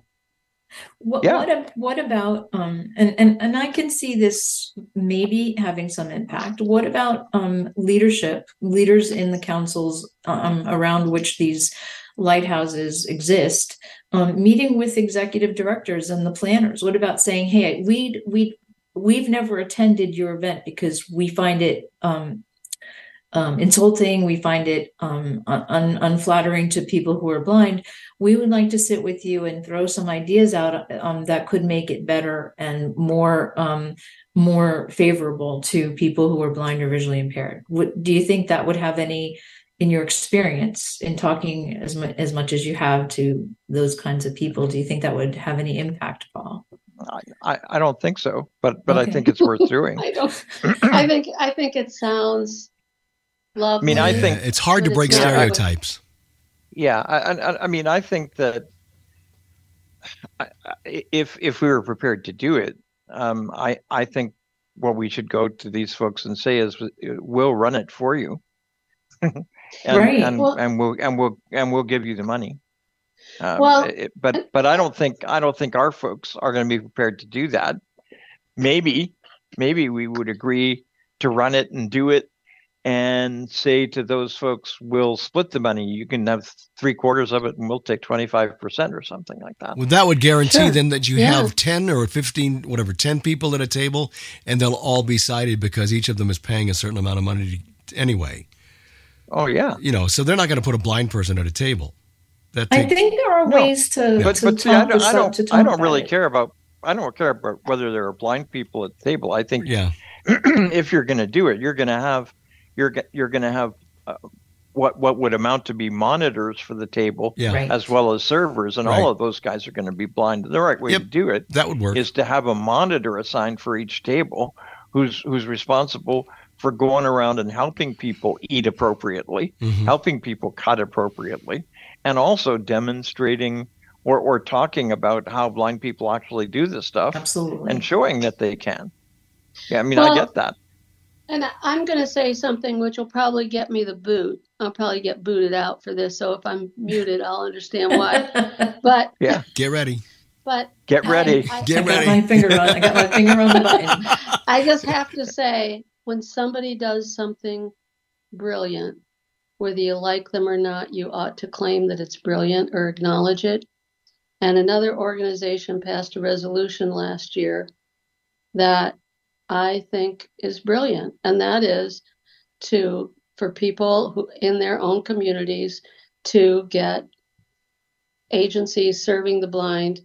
What, Yeah. what, what about, um, and, and, and I can see this maybe having some impact. What about, um, leadership, leaders in the councils, um, around which these lighthouses exist, um, meeting with executive directors and the planners? What about saying, hey, we, we, we've never attended your event because we find it, um, um, insulting. We find it um, un- unflattering to people who are blind. We would like to sit with you and throw some ideas out um, that could make it better and more um, more favorable to people who are blind or visually impaired. Would, do you think that would have any, in your experience in talking as much as much as you have to those kinds of people? Do you think that would have any impact, Paul? I, I, I don't think so, but, but I think it's worth doing. <laughs> I don't. <clears throat> I think. I think it sounds lovely. mean, I think- it's hard to break it's stereotypes. Yeah, I, I, I mean, I think that I- I- if if we were prepared to do it, um, I I think what we should go to these folks and say is, we'll run it for you, <laughs> and, Right. And, Well- and we'll and we'll and we'll give you the money. Um, Well- it- but but I don't think I don't think our folks are going to be prepared to do that. Maybe maybe we would agree to run it and do it and say to those folks, we'll split the money. You can have three quarters of it and we'll take 25% or something like that. Well, that would guarantee Sure. then that you Yeah. have 10 or 15, whatever, 10 people at a table, and they'll all be sighted because each of them is paying a certain amount of money to, anyway. Oh, yeah. You know, so they're not going to put a blind person at a table. That I think there are No. ways to, But, to but see, I don't, I don't, I don't really it. care about, I don't care about whether there are blind people at the table. I think yeah. <clears throat> if you're going to do it, you're going to have, you're, you're going to have uh, what, what would amount to be monitors for the table Yeah. Right. as well as servers. And Right. all of those guys are going to be blind. The right way Yep. to do it That would work. is to have a monitor assigned for each table who's who's responsible for going around and helping people eat appropriately, Mhm. helping people cut appropriately, and also demonstrating or, or talking about how blind people actually do this stuff Absolutely. and showing that they can. Yeah, I mean Well- I get that. And I- I'm going to say something which will probably get me the boot. I'll probably get booted out for this. So if I'm muted, I'll understand why. <laughs> But Yeah. Get ready. but Get ready. I, Get I got ready. my finger on. I got my finger on the <laughs> button. I just have to say, when somebody does something brilliant, whether you like them or not, you ought to claim that it's brilliant or acknowledge it. And another organization passed a resolution last year that I think is brilliant, and that is to for people who in their own communities to get agencies serving the blind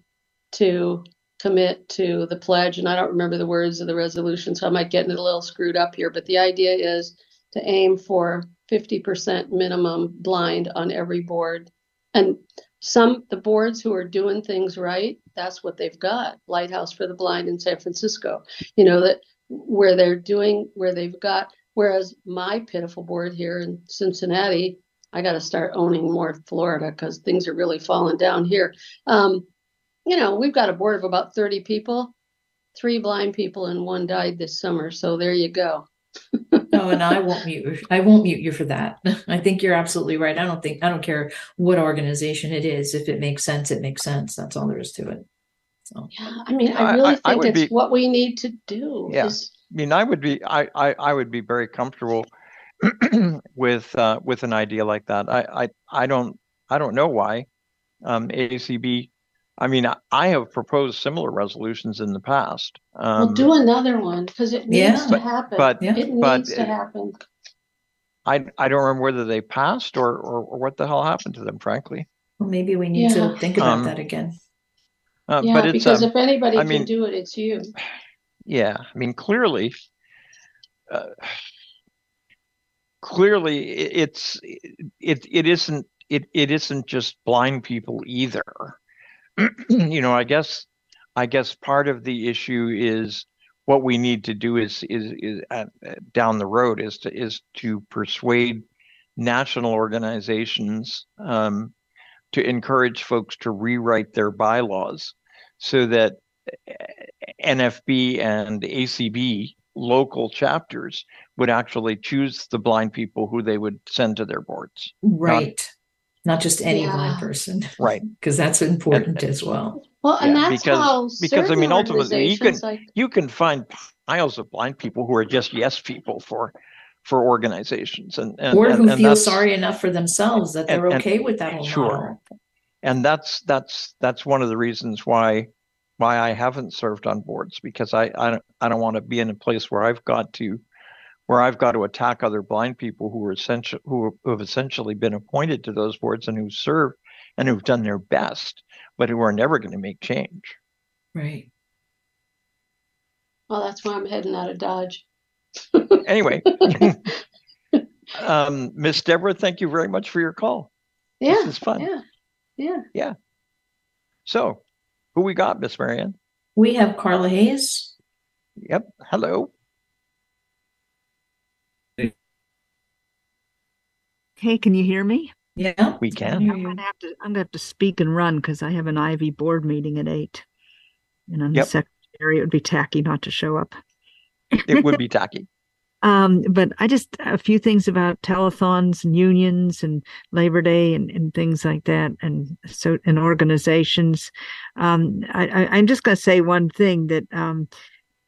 to commit to the pledge, and I don't remember the words of the resolution, so I might get it a little screwed up here, but the idea is to aim for 50% minimum blind on every board. And some, the boards who are doing things right, that's what they've got. Lighthouse for the Blind in San Francisco. You know that where they're doing where they've got. Whereas my pitiful board here in Cincinnati, I got to start owning more Florida because things are really falling down here. Um, you know, we've got a board of about 30 people, three blind people, and one died this summer. So there you go. <laughs> No, and I won't mute, you- I won't mute you for that. <laughs> I think you're absolutely right. I don't think, I don't care what organization it is. If it makes sense, it makes sense. That's all there is to it. So, Yeah, I mean, I- I really I- I think would it's be- what we need to do. Yeah. is- I mean, I would be, I, I, I would be very comfortable <clears throat> with, uh, with an idea like that. I, I, I don't, I don't know why. Um, ACB, I mean, I, I have proposed similar resolutions in the past. Well, Um, do another one because it Yeah. needs to happen. but- Yeah. It but needs to it- happen. I, I don't remember whether they passed or, or, or what the hell happened to them, frankly. well, maybe we need to Yeah. think about Um, that again. Uh, Yeah, but it's, because um, if anybody I can mean- do it, it's you. Yeah, I mean, clearly, uh, clearly, i- it's it it isn't it it isn't just blind people either. <clears throat> you know, I guess I guess part of the issue is what we need to do is is is uh, down the road is to is to persuade national organizations um, to encourage folks to rewrite their bylaws so that uh, NFB and ACB local chapters would actually choose the blind people who they would send to their boards. Right. Not just any blind Yeah. person, Right. <laughs> because that's important as well. Well, and Yeah, that's because- how because, I mean, ultimately, you can- like You can find piles of blind people who are just yes people for for organizations and and, Or and, who and feel sorry enough for themselves that they're and- and- okay with that whole sure. model. and that's that's that's one of the reasons why why I haven't served on boards because I I don't, I don't want to be in a place where I've got to where I've got to attack other blind people who are essential who, who have essentially been appointed to those boards and who serve and who've done their best but who are never going to make change. Right. well, that's why I'm heading out of Dodge. <laughs> Anyway, <laughs> um, Miss Deborah, thank you very much for your call. Yeah, This is fun. Yeah, yeah, yeah. So, who we got, Miss Marianne? We have Carla Hayes. Yep. Hello. Hey, can you hear me? Yeah. We can. I'm gonna have to. I'm gonna have to speak and run because I have an Ivy board meeting at eight, and I'm Yep. the secretary. It would be tacky not to show up. It would be tacky. <laughs> Um, but I just a few things about telethons and unions and Labor Day and, and things like that, and so and organizations. Um, I, I, I'm just going to say one thing that um,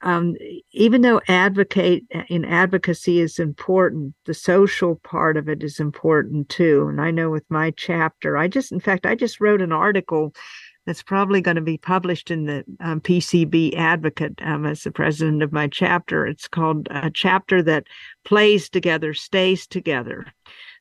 um, even though advocate in advocacy is important, the social part of it is important too. And I know with my chapter, I just, in fact, I just wrote an article that's probably going to be published in the um, PCB Advocate um, as the president of my chapter. It's called a chapter that plays together, stays together.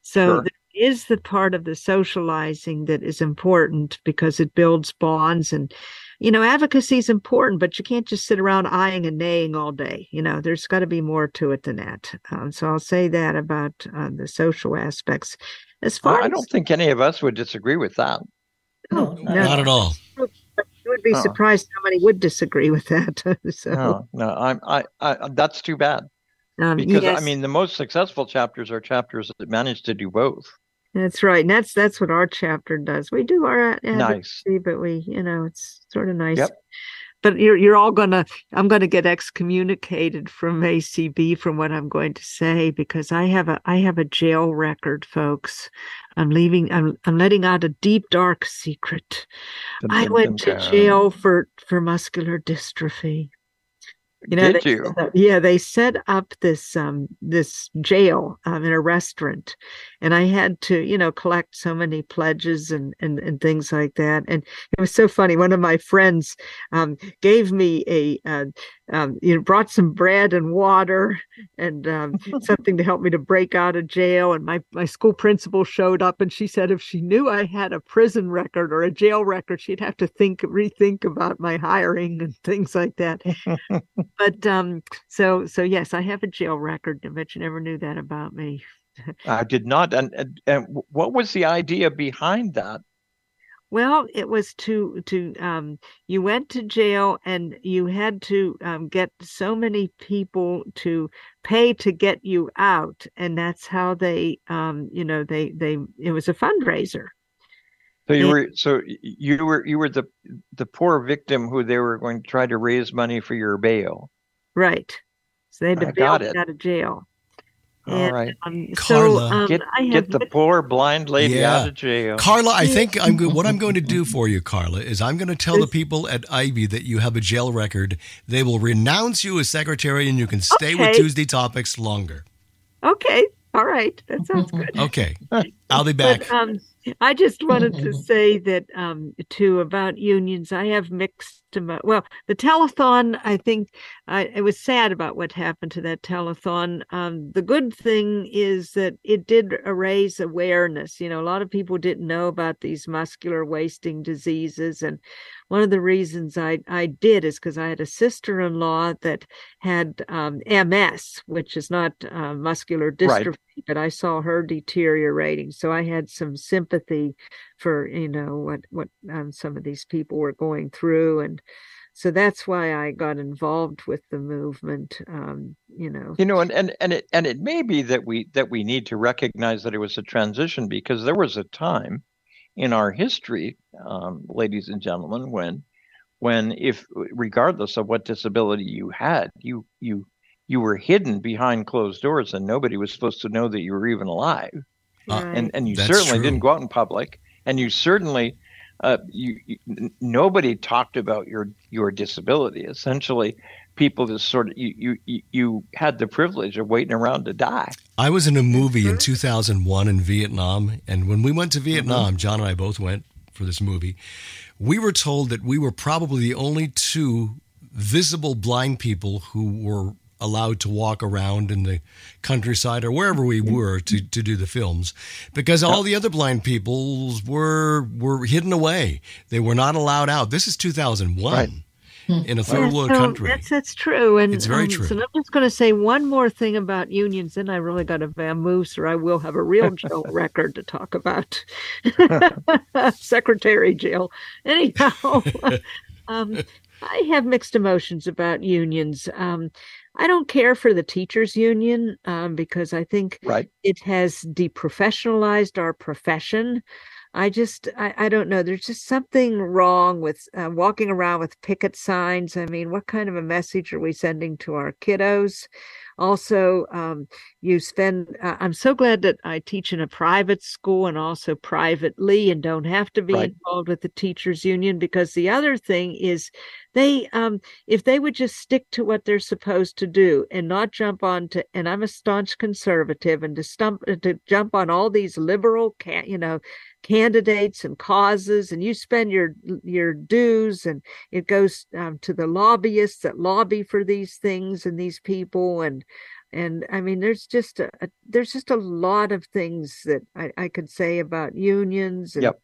So Sure. there is the part of the socializing that is important because it builds bonds and you know advocacy is important but you can't just sit around eyeing and naying all day you know there's got to be more to it than that um, so i'll say that about uh, the social aspects as far I I don't think any of us would disagree with that. No, no. not Not at all. you would be Huh. surprised how many would disagree with that <laughs> so No, no, I'm, I, I, that's too bad um, because yes. I mean, the most successful chapters are chapters that manage to do both. That's right. And that's that's what our chapter does. We do our ad- Nice. but we, you know, it's sort of nice. Yep. But you're you're all gonna I'm gonna get excommunicated from ACB from what I'm going to say because I have a I have a jail record, folks. I'm leaving I'm I'm letting out a deep dark secret. Dun, I went dun, to jail for for muscular dystrophy. You know, Did they you? yeah, they set up this um this jail um in a restaurant, and I had to you know collect so many pledges and and and things like that. And it was so funny. One of my friends um gave me a uh, um you know brought some bread and water and um <laughs> something to help me to break out of jail. And my my school principal showed up, and she said if she knew I had a prison record or a jail record, she'd have to think rethink about my hiring and things like that <laughs> but um so so yes i have a jail record i bet you never knew that about me I did not. And, and and what was the idea behind that? Well, it was to to um you went to jail and you had to um get so many people to pay to get you out and that's how they um you know they they it was a fundraiser. So you And- were so you were you were the the poor victim who they were going to try to raise money for your bail. Right. So they had to I bail got me it. out of jail. All And, right. Um, Carla. so um, Get I have get the poor blind lady Yeah. out of jail. Carla, I think I'm go- what I'm going to do for you, Carla, is I'm going to tell the people at Ivy that you have a jail record. They will renounce you as secretary, and you can stay with Tuesday topics longer. okay. All right. That sounds good. Okay, I'll be back. But um, I just wanted to <laughs> say that um, too about unions. I have mixed. emo- Well, the telethon. I think I, I was sad about what happened to that telethon. Um, the good thing is that it did raise awareness. You know, a lot of people didn't know about these muscular wasting diseases, and one of the reasons I I did is because I had a sister-in-law that had um, MS, which is not uh, muscular Right. dystrophy, but I saw her deteriorating. So I had some sympathy for you know what what um, some of these people were going through, and so that's why I got involved with the movement. Um, you know, You know, and, and and it and it may be that we that we need to recognize that it was a transition because there was a time in our history, um, ladies and gentlemen, when when if regardless of what disability you had, you you you were hidden behind closed doors and nobody was supposed to know that you were even alive. Uh, and and you certainly true. didn't go out in public, and you certainly uh, you, you nobody talked about your your disability. Essentially, people just sort of you you you- you had the privilege of waiting around to die. I was in a movie in Mhm. 2001 in Vietnam, and when we went to Vietnam, John and I both went for this movie. We were told that we were probably the only two visible blind people who were allowed to walk around in the countryside or wherever we were to, to do the films because all the other blind people were were hidden away they were not allowed out this is 2001 Right. In a third Yeah, world so country That's that's true, and It's very um, true. So I'm just going to say one more thing about unions. Then I really got to vamoose, or I will have a real jail <laughs> record to talk about. <laughs> Secretary jail. Anyhow, <laughs> um, I have mixed emotions about unions. Um, I don't care for the teachers' union um, because I think Right. it has deprofessionalized our profession. I just, I, I don't know. There's just something wrong with uh, walking around with picket signs. I mean, what kind of a message are we sending to our kiddos? Also, um, you spend, uh, I'm so glad that I teach in a private school and also privately and don't have to be Right. involved with the teachers union because the other thing is they, um, if they would just stick to what they're supposed to do and not jump on to, and I'm a staunch conservative and to stump, uh, to jump on all these liberal, you know, candidates and causes and you spend your your dues and it goes um, to the lobbyists that lobby for these things and these people and and i mean there's just a, a there's just a lot of things that i, I could say about unions and Yep.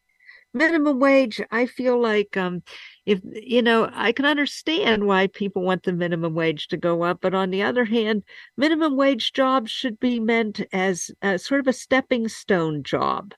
minimum wage i feel like um if you know i can understand why people want the minimum wage to go up but on the other hand minimum wage jobs should be meant as a, sort of a stepping stone job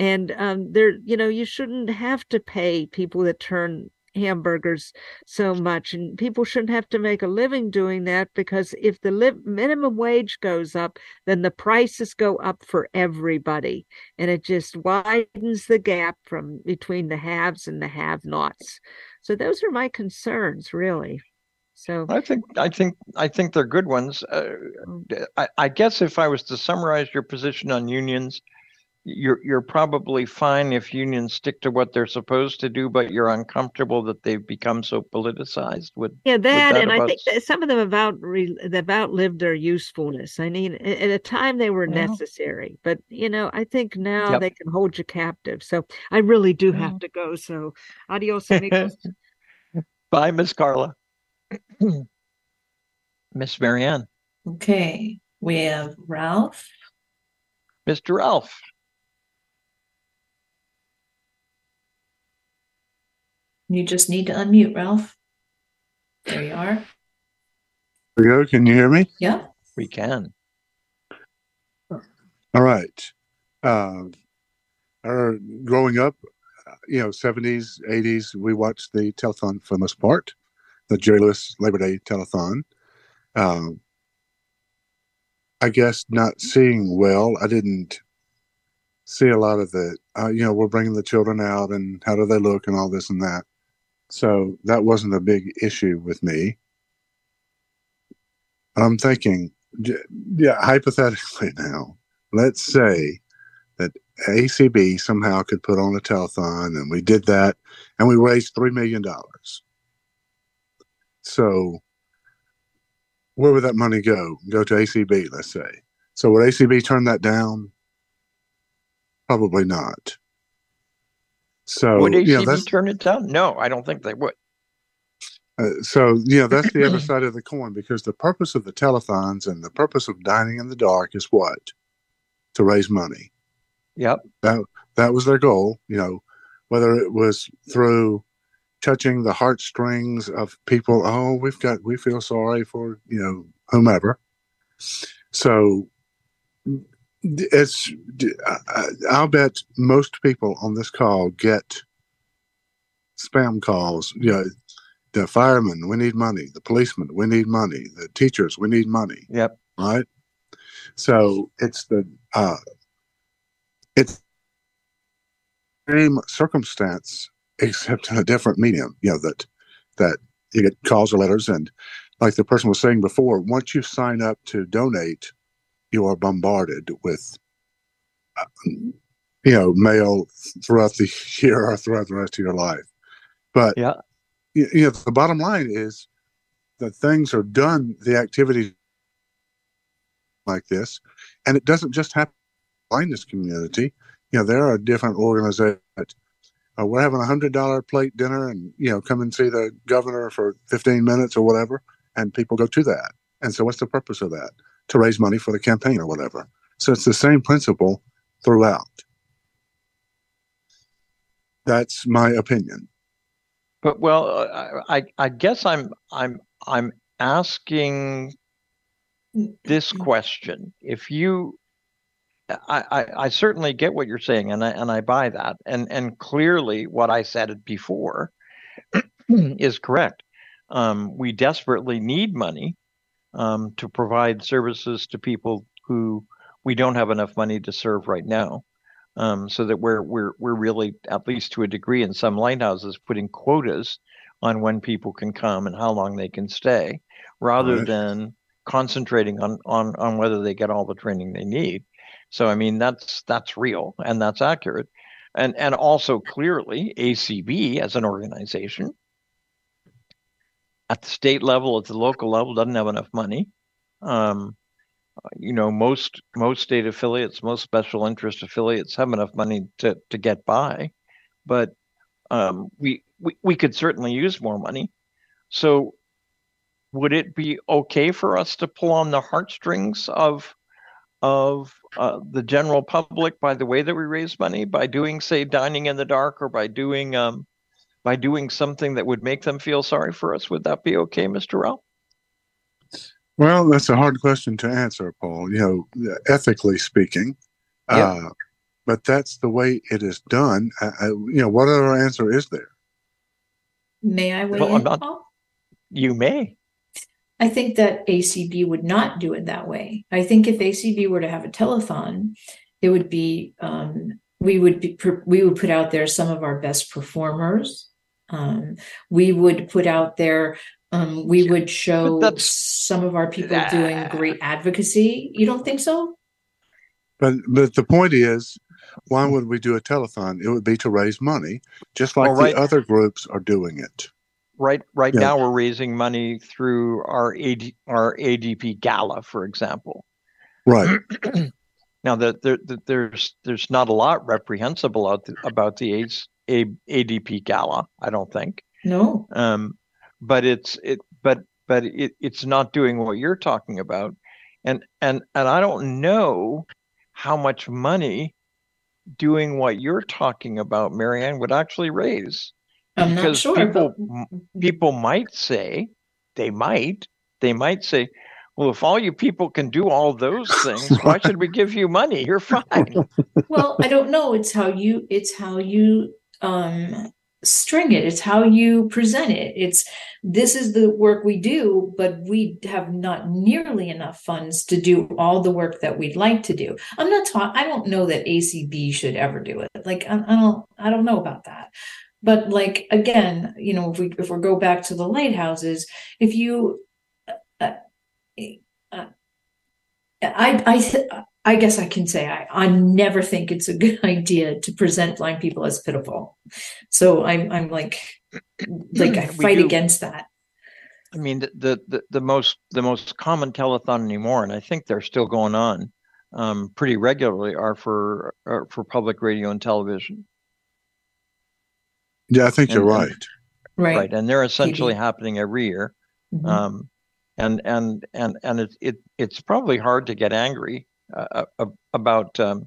and um there you know you shouldn't have to pay people that turn hamburgers so much and people shouldn't have to make a living doing that because if the li- minimum wage goes up then the prices go up for everybody and it just widens the gap from between the haves and the have nots so those are my concerns really. So I think I think I think they're good ones. Uh, I, I guess if I was to summarize your position on unions, you're you're probably fine if unions stick to what they're supposed to do, but you're uncomfortable that they've become so politicized. Would Yeah, that, that and I think that some of them about re, they've outlived their usefulness. I mean, at a time they were Yeah. necessary, but you know, I think now Yep. they can hold you captive. So I really do Yeah. have to go. So adios, amigos. <laughs> bye, Miss Carla. <clears throat> Miss Marianne, Okay, we have Ralph. Mr. Ralph. You just need to unmute, Ralph. There you are. we go. Can you hear me? Yeah. We can. All right. Uh, uh, growing up, uh, you know, seventies, eighties, we watched the telethon for the most part, the Jerry Lewis Labor Day telethon. Um, I guess not seeing well, I didn't see a lot of the, uh, you know, we're bringing the children out and how do they look and all this and that. So that wasn't a big issue with me. I'm thinking, yeah, hypothetically <laughs> now, let's say that ACB somehow could put on a telethon and we did that and we raised $3 million. So where would that money go? Go to ACB, let's say. So would ACB turn that down? Probably not. So Would you know, turn it down? No, I don't think they would. uh, so you know that's the other <clears throat> side of the coin because the purpose of the telethons and the purpose of dining in the dark is what? To raise money. Yep. That that was their goal. You know, whether it was through touching the heartstrings of people. Oh, we've got we feel sorry for you know whomever. So it's I- I'll bet most people on this call get spam calls. You know, the firemen, we need money. The policemen, we need money. The teachers, we need money. Yep. Right. So it's the uh, it's same circumstance except in a different medium. You know that that you get calls or letters, and like the person was saying before, once you sign up to donate, you are bombarded with uh, you know mail throughout the <laughs> year or throughout the rest of your life. But Yeah. you, you know the bottom line is that things are done, the activities like this, and it doesn't just happen in the blindness community. You know there are different organizations. Uh, we're having a hundred dollar plate dinner, and you know come and see the governor for fifteen minutes or whatever, and people go to that. And so, what's the purpose of that? To raise money for the campaign or whatever. So it's the same principle throughout. That's my opinion. But well, uh, I I I guess I'm I'm I'm asking this question. If you I, I, I certainly get what you're saying and I and I buy that. And and clearly what I said before <clears throat> is correct. Um, we desperately need money um, to provide services to people who we don't have enough money to serve right now. Um, so that we're we're we're really at least to a degree in some lighthouses putting quotas on when people can come and how long they can stay, rather Right. than concentrating on on on whether they get all the training they need. So I mean that's that's real and that's accurate, and and also clearly ACB as an organization at the state level, at the local level, doesn't have enough money. Um, you know, most most state affiliates, most special interest affiliates have enough money to to get by, but um, we, we we could certainly use more money. So, would it be okay for us to pull on the heartstrings of of uh, the general public by the way that we raise money by doing, say, dining in the dark, or by doing um, by doing something that would make them feel sorry for us? Would that be okay, Mr. Rao? Well, that's a hard question to answer, Paul. You know, ethically speaking, Yeah. uh, but that's the way it is done. I, I, you know, what other answer is there? May I weigh Well, in, not- Paul? You may. I think that ACB would not do it that way. I think if ACB were to have a telethon, it would be um, we would be we would put out there some of our best performers. Um, we would put out there. Um, we would show some of our people doing great advocacy. You don't think so? But but the point is, why would we do a telethon? It would be to raise money, just like right. the other groups are doing it. Right, right Yeah. now we're raising money through our AD, our ADP gala, for example. Right. <clears throat> Now, that the, the, there's there's not a lot reprehensible out th- about the AIDS, A, ADP gala. I don't think, No. um, but it's it but but it, it's not doing what you're talking about, and and and I don't know how much money doing what you're talking about, Marianne, would actually raise. I'm not Because sure. people but- people might say, they might, they might say, well, if all you people can do all those things, why <laughs> should we give you money? You're fine. well, I don't know. It's how you. It's how you um string it. It's how you present it. It's this is the work we do but we have not nearly enough funds to do all the work that we'd like to do. I'm not talking i don't know that acb should ever do it. Like I, I don't i don't know about that. But like again you know if we if we go back to the lighthouses if you uh, uh, I I I guess I can say I, I never think it's a good <laughs> idea to present blind people as pitiful. So I'm I'm like like I <clears throat> fight against that. I mean, the, the, the, the most the most common telethon anymore, and I think they're still going on um, pretty regularly, are for are for public radio and television. Yeah, I think you're And- right. Right. right and they're essentially TV. happening every year Mhm. um and and and and it, it it's probably hard to get angry uh, uh, about um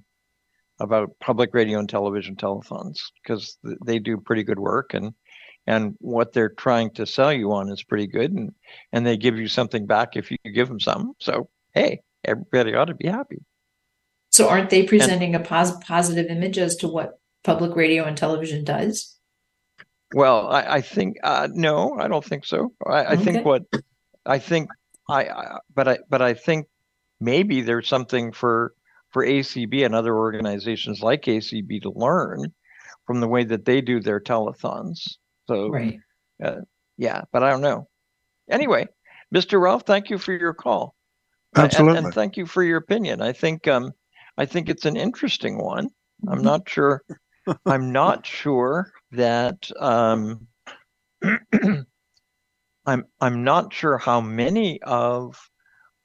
about public radio and television telethons because th- they do pretty good work and and what they're trying to sell you on is pretty good and and they give you something back if you give them something so hey everybody ought to be happy So aren't they presenting a pos- positive image as to what public radio and television does? Well, I, I think uh, no, I don't think so. I, I Okay. think what I think I, I but I but I think maybe there's something for for ACB and other organizations like ACB to learn from the way that they do their telethons. So Right. yeah, but I don't know. Anyway, Mr. Ralph, thank you for your call. Uh, and- Absolutely. and, thank you for your opinion. I think um I think it's an interesting one. I'm Mm-hmm. not sure <laughs> I'm not sure that um <clears throat> I'm I'm not sure how many of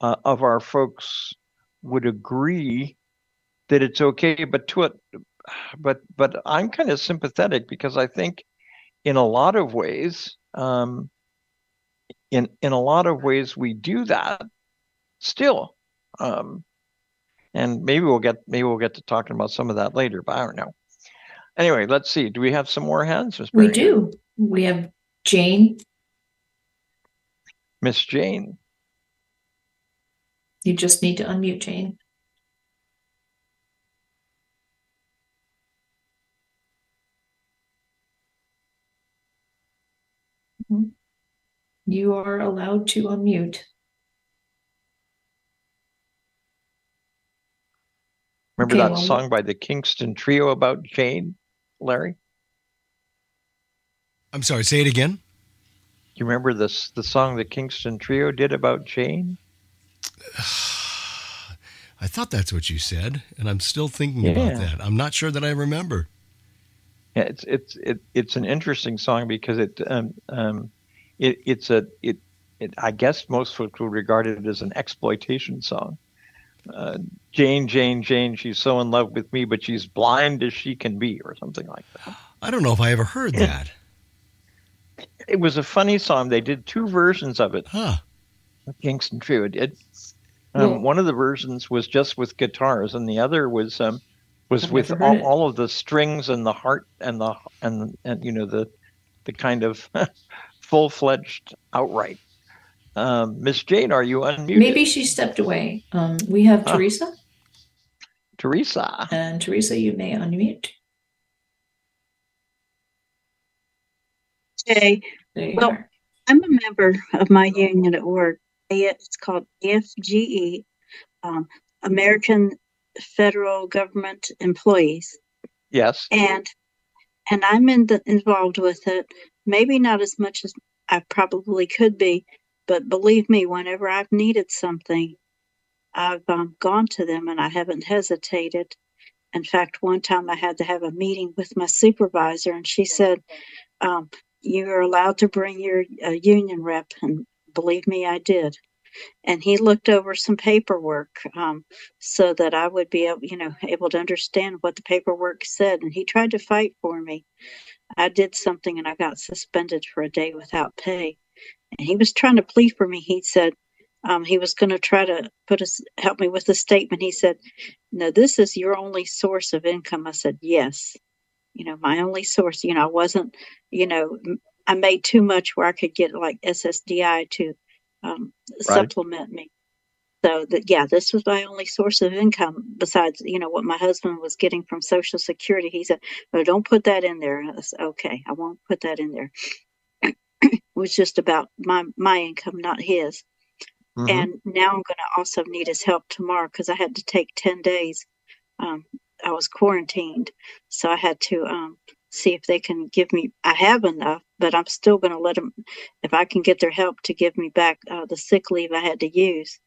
uh, of our folks would agree that it's okay, but to it, but but I'm kind of sympathetic because I think in a lot of ways, um, in in a lot of ways we do that still, um, and maybe we'll get maybe we'll get to talking about some of that later, but I don't know. Anyway, let's see. Do we have some more hands, We do. We have Jane. Miss Jane. You just need to unmute Jane. Mhm. You are allowed to unmute. Remember Okay, that well, song by the Kingston Trio about Jane, Larry? I'm sorry, say it again. You remember this the song the Kingston Trio did about Jane? <sighs> I thought that's what you said, and I'm still thinking Yeah. about that. I'm not sure that I remember. Yeah, it's it's it, it's an interesting song because it um um it it's a it it I guess most folks would regard it as an exploitation song. Uh, Jane, Jane, Jane, she's so in love with me, but she's blind as she can be, or something like that. I don't know if I ever heard that. It was a funny song. They did two versions of it. Huh. The Kingston Trio did. Um, Well- one of the versions was just with guitars, and the other was um, was I've with all, all of the strings and the heart and the and and you know the the kind of <laughs> full fledged outright. Um, Miss Jane, are you unmuted? Maybe she stepped away. Um, we have Ah. Teresa, Teresa. and Teresa, you may unmute. Okay, Well, are. I'm a member of my union at work. It's called AFGE, um, American Federal Government Employees, Yes. and and I'm in the, involved with it. Maybe not as much as I probably could be, but believe me, whenever I've needed something, I've um, gone to them and I haven't hesitated. In fact, one time I had to have a meeting with my supervisor, and she said, um, "You're allowed to bring your uh, union rep," and believe me, I did. And he looked over some paperwork um, so that I would be able, you know, able to understand what the paperwork said. And he tried to fight for me. I did something, and I got suspended for a day without pay. And he was trying to plead for me. He said um, he was going to try to put us help me with a statement. He said, "No, this is your only source of income." I said, "Yes." You know, my only source. You know, I wasn't. You know, I made too much where I could get like SSDI to um, supplement me. So that yeah, this was my only source of income besides you know what my husband was getting from Social Security. He said, "Oh, don't put that in there." I said, okay, I won't put that in there. <clears throat> it was just about my my income, not his. Mhm. And now I'm going to also need his help tomorrow because I had to take 10 days. Um, I was quarantined. So I had to um, see if they can give me, I have enough, but I'm still going to let them, if I can get their help to give me back uh, the sick leave I had to use.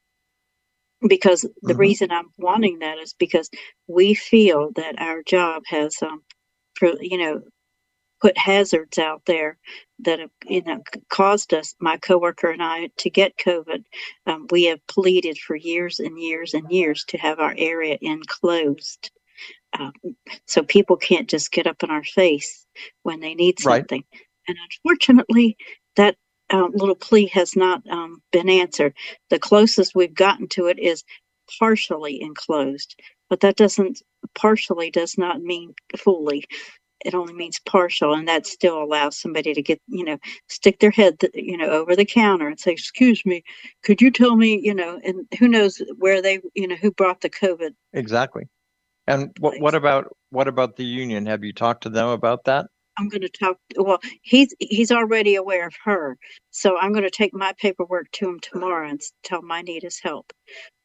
Because the Mhm. reason I'm wanting that is because we feel that our job has, um, you know, put hazards out there that have you know caused us my coworker and i to get covid um, we have pleaded for years and years and years to have our area enclosed um, so people can't just get up in our face when they need Right. something and unfortunately that um, little plea has not um, been answered the closest we've gotten to it is partially enclosed but that doesn't partially does not mean fully it only means partial and that still allows somebody to get you know stick their head you know over the counter and say excuse me could you tell me you know and who knows where they you know who brought the covid Exactly. And what what about what about the union? Have you talked to them about that? i'm going to talk well he's he's already aware of her so i'm going to take my paperwork to him tomorrow and tell him i need his help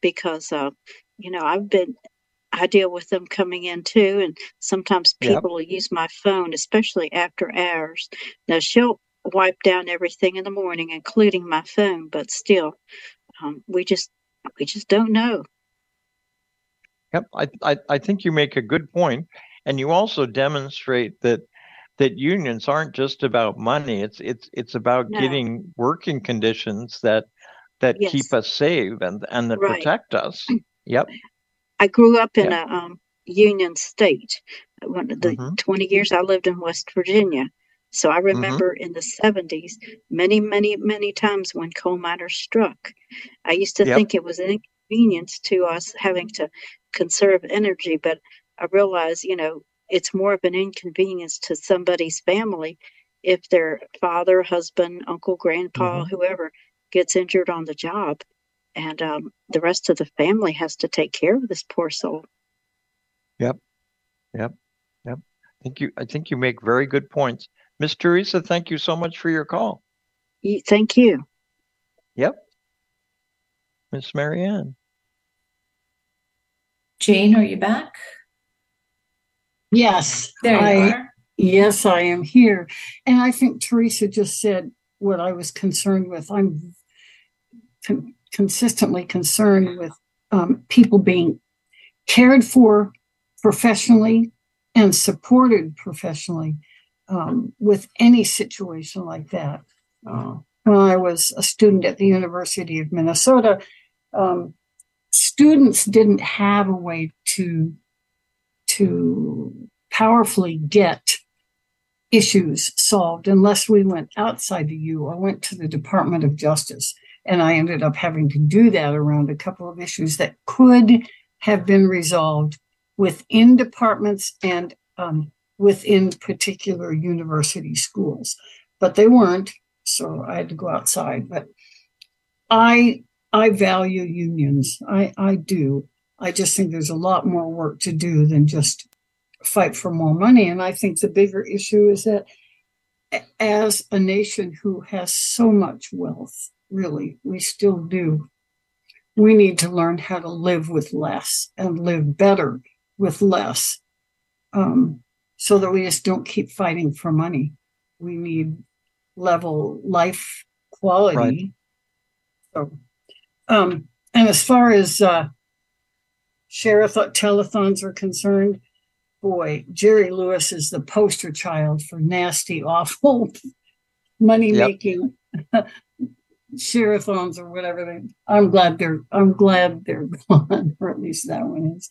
because uh you know i've been i deal with them coming in too and sometimes Yep. people will use my phone especially after hours now she'll wipe down everything in the morning including my phone but still um, we just we just don't know Yep, I, I, I think you make a good point, and you also demonstrate that that unions aren't just about money. It's it's it's about No. getting working conditions that that Yes. keep us safe and and that Right. protect us. <clears throat> Yep. I grew up in Yeah. a um, union state. One of the Mhm. 20 years I lived in West Virginia. So I remember in the 70s, many, many, many times when coal miners struck. I used to Yep. think it was an inconvenience to us having to conserve energy, but I realize, you know, it's more of an inconvenience to somebody's family if their father, husband, uncle, grandpa, whoever gets injured on the job. And um, the rest of the family has to take care of this poor soul. Yep. Yep. Yep. I think you I think you make very good points. Miss Teresa, thank you so much for your call. Thank you. Yep. Miss Marianne. Jane, are you back? Yes, There you I, are. yes, I am here. And I think Teresa just said what I was concerned with. I'm con- consistently concerned with um, people being cared for professionally and supported professionally um, with any situation like that. Uh, when I was a student at the University of Minnesota, um, students didn't have a way to to powerfully get issues solved unless we went outside the U. I went to the Department of Justice and I ended up having to do that around a couple of issues that could have been resolved within departments and um, within particular university schools, but they weren't. So I had to go outside. But I I value unions. I I do. I just think there's a lot more work to do than just fight for more money. And I think the bigger issue is that as a nation who has so much wealth, really, we still do, we need to learn how to live with less and live better with less um, so that we just don't keep fighting for money. We need level life quality. Right. So, um, and as far as uh, sheriff telethons are concerned, boy, Jerry Lewis is the poster child for nasty, <laughs> awful money making <laughs> sheriffons or whatever they I'm glad they're I'm glad they're <laughs> gone, or at least that one is.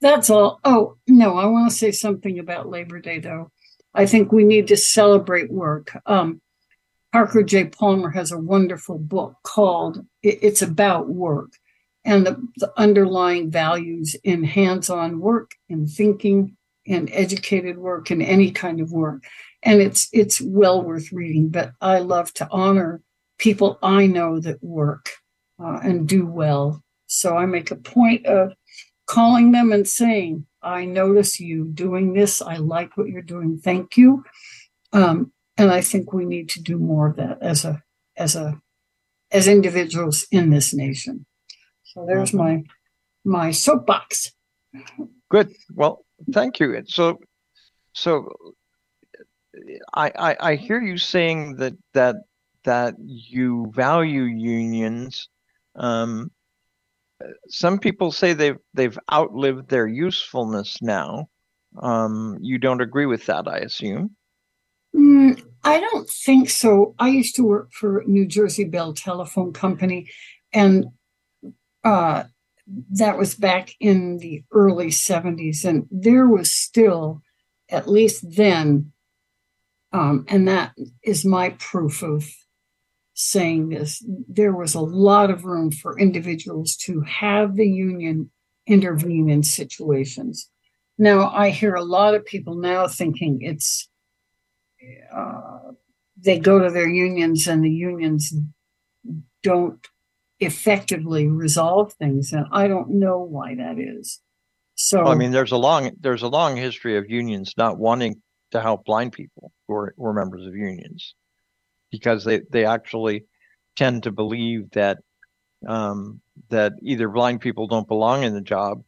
That's all. Oh no, I want to say something about Labor Day though. I think we need to celebrate work. Um, Parker J. Palmer has a wonderful book called It's About Work and the, the underlying values in hands-on work, in thinking, in educated work, in any kind of work. And it's it's well worth reading. But I love to honor people I know that work uh, and do well. So I make a point of calling them and saying, I notice you doing this. I like what you're doing. Thank you. Um, and I think we need to do more of that as a as a as individuals in this nation. So there's my my soapbox. Good. Well, thank you. So, so I, I I hear you saying that that that you value unions. Um, some people say they've they've outlived their usefulness now. Um, you don't agree with that, I assume. Mm, I don't think so. I used to work for New Jersey Bell Telephone Company, and uh, that was back in the early 70s. And there was still, at least then, um, and that is my proof of saying this, there was a lot of room for individuals to have the union intervene in situations. Now, I hear a lot of people now thinking it's uh, they go to their unions and the unions don't effectively resolve things and i don't know why that is. So well, i mean there's a long there's a long history of unions not wanting to help blind people who are, who are members of unions because they they actually tend to believe that um, that either blind people don't belong in the job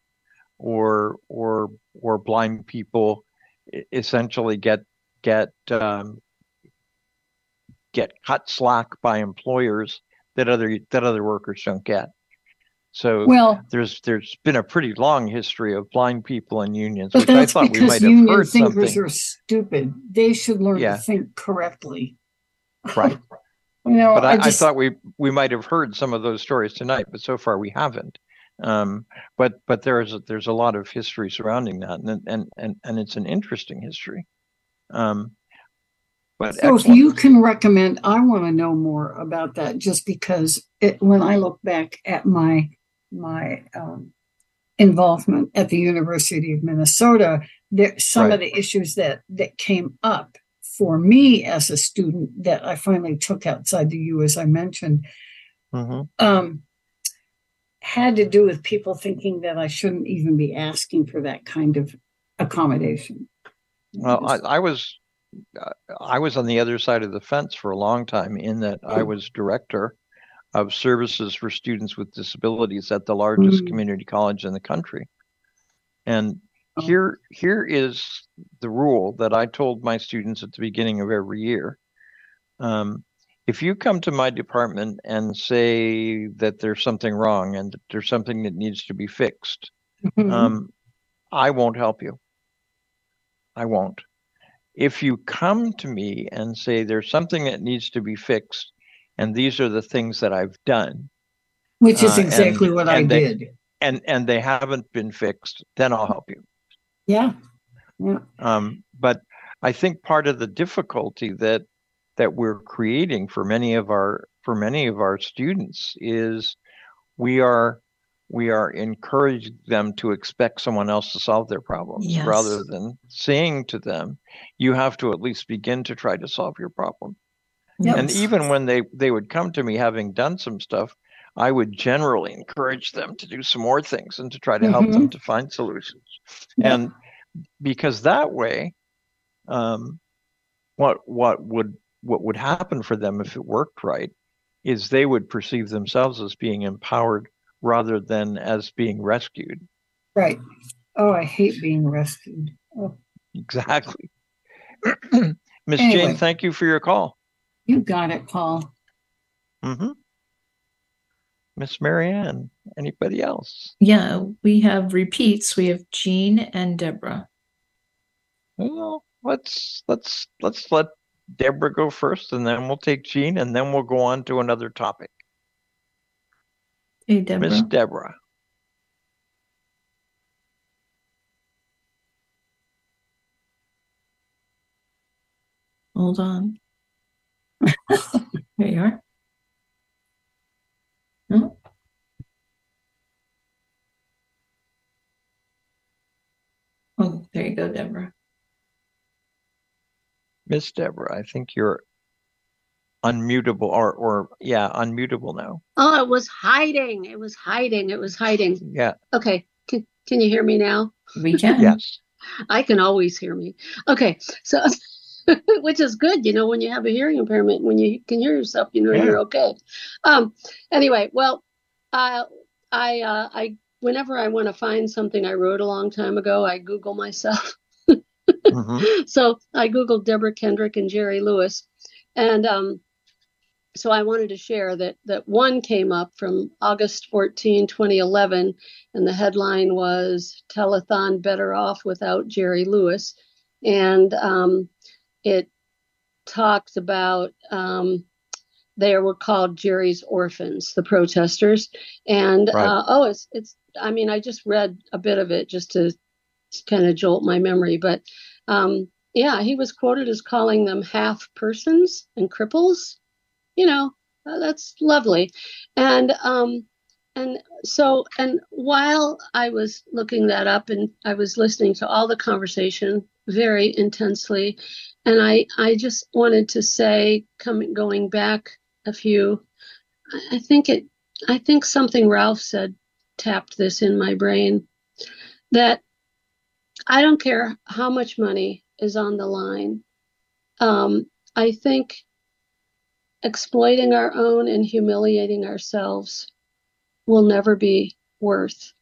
or or or blind people essentially get get um, get cut slack by employers that other that other workers don't get. So well, there's there's been a pretty long history of blind people in unions, but which that's I thought we because might have union thinkers something. are stupid. They should learn Yeah. to think correctly. Right. <laughs> You know, but I, I I, just thought we we might have heard some of those stories tonight, but so far we haven't. Um, but but there is a, there's a lot of history surrounding that, and and and and it's an interesting history. Um, but So if you can recommend, I want to know more about that just because it, when I look back at my, my, um, involvement at the University of Minnesota, there, some Right. of the issues that, that came up for me as a student that I finally took outside the U, as I mentioned, Mhm. um, had to do with people thinking that I shouldn't even be asking for that kind of accommodation. Well, I, I was I was on the other side of the fence for a long time in that I Mm. was director of services for students with disabilities at the largest Mm. community college in the country. And Oh. here here is the rule that I told my students at the beginning of every year. Um, if you come to my department and say that there's something wrong and that there's something that needs to be fixed, Mhm. um, I won't help you. I won't. If you come to me and say there's something that needs to be fixed, and these are the things that I've done, Which is uh, and- exactly what I they- did. and and they haven't been fixed, then I'll help you. Yeah. Yeah. Um, but I think part of the difficulty that that we're creating for many of our for many of our students is we are we are encouraging them to expect someone else to solve their problems Yes. rather than saying to them, you have to at least begin to try to solve your problem. And even when they they would come to me having done some stuff, I would generally encourage them to do some more things and to try to help them to find solutions. Yeah. And because that way, um, what what would what would happen for them if it worked right is they would perceive themselves as being empowered rather than as being rescued. Right. Oh, I hate being rescued. Oh, Exactly. <clears throat> Miss Anyway. Jane, thank you for your call. you got it, Paul. Mm hmm Miss Marianne, anybody else? Yeah, we have repeats. We have Jean and Deborah. Well, let's let's let's let Deborah go first, and then we'll take Jean, and then we'll go on to another topic. Hey, Deborah. Miss Deborah. Hold on. <laughs> there you are. No? Oh, there you go, Deborah. Miss Deborah, I think you're unmutable or or yeah, unmutable now. Oh, it was hiding. It was hiding. It was hiding. Yeah. Okay. Can, can you hear me now? We can. Yes. I can always hear me. Okay. So, <laughs> which is good, you know, when you have a hearing impairment, when you can hear yourself, you know, Yeah. you're okay. Um, anyway, well, uh, I, uh, I, whenever I want to find something I wrote a long time ago, I Google myself. <laughs> Mhm. so I Googled Deborah Kendrick and Jerry Lewis. And um, so I wanted to share that that one came up from August 14, 2011, and the headline was Telethon Better Off Without Jerry Lewis. And um, it talks about um, they were called Jerry's orphans, the protesters. And Right. uh, oh, it's it's. I mean, I just read a bit of it just to kind of jolt my memory, but um, yeah, he was quoted as calling them half persons and cripples. You know, uh, that's lovely. And um, and so and while I was looking that up and I was listening to all the conversation very intensely, and I I just wanted to say, coming going back a few, I- I think it I think something Ralph said tapped this in my brain that I don't care how much money is on the line. Um, I think exploiting our own and humiliating ourselves will never be worth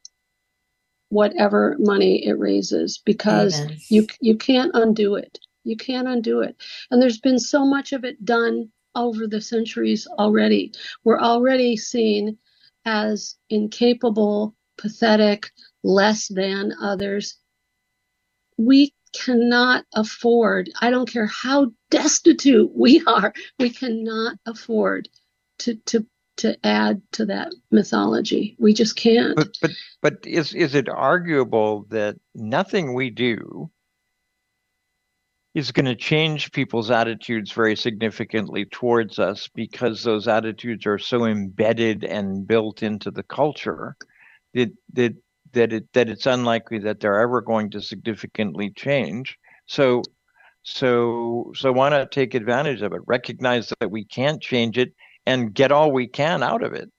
whatever money it raises because Amen. you you can't undo it. You can't undo it. And there's been so much of it done over the centuries already. We're already seen as incapable, pathetic, less than others. We cannot afford, I don't care how destitute <laughs> we are, we cannot afford to to to add to that mythology. We just can't. But but but is is it arguable that nothing we do is going to change people's attitudes very significantly towards us because those attitudes are so embedded and built into the culture that that that it that it's unlikely that they're ever going to significantly change. So so so why not take advantage of it? Recognize that we can't change it and get all we can out of it.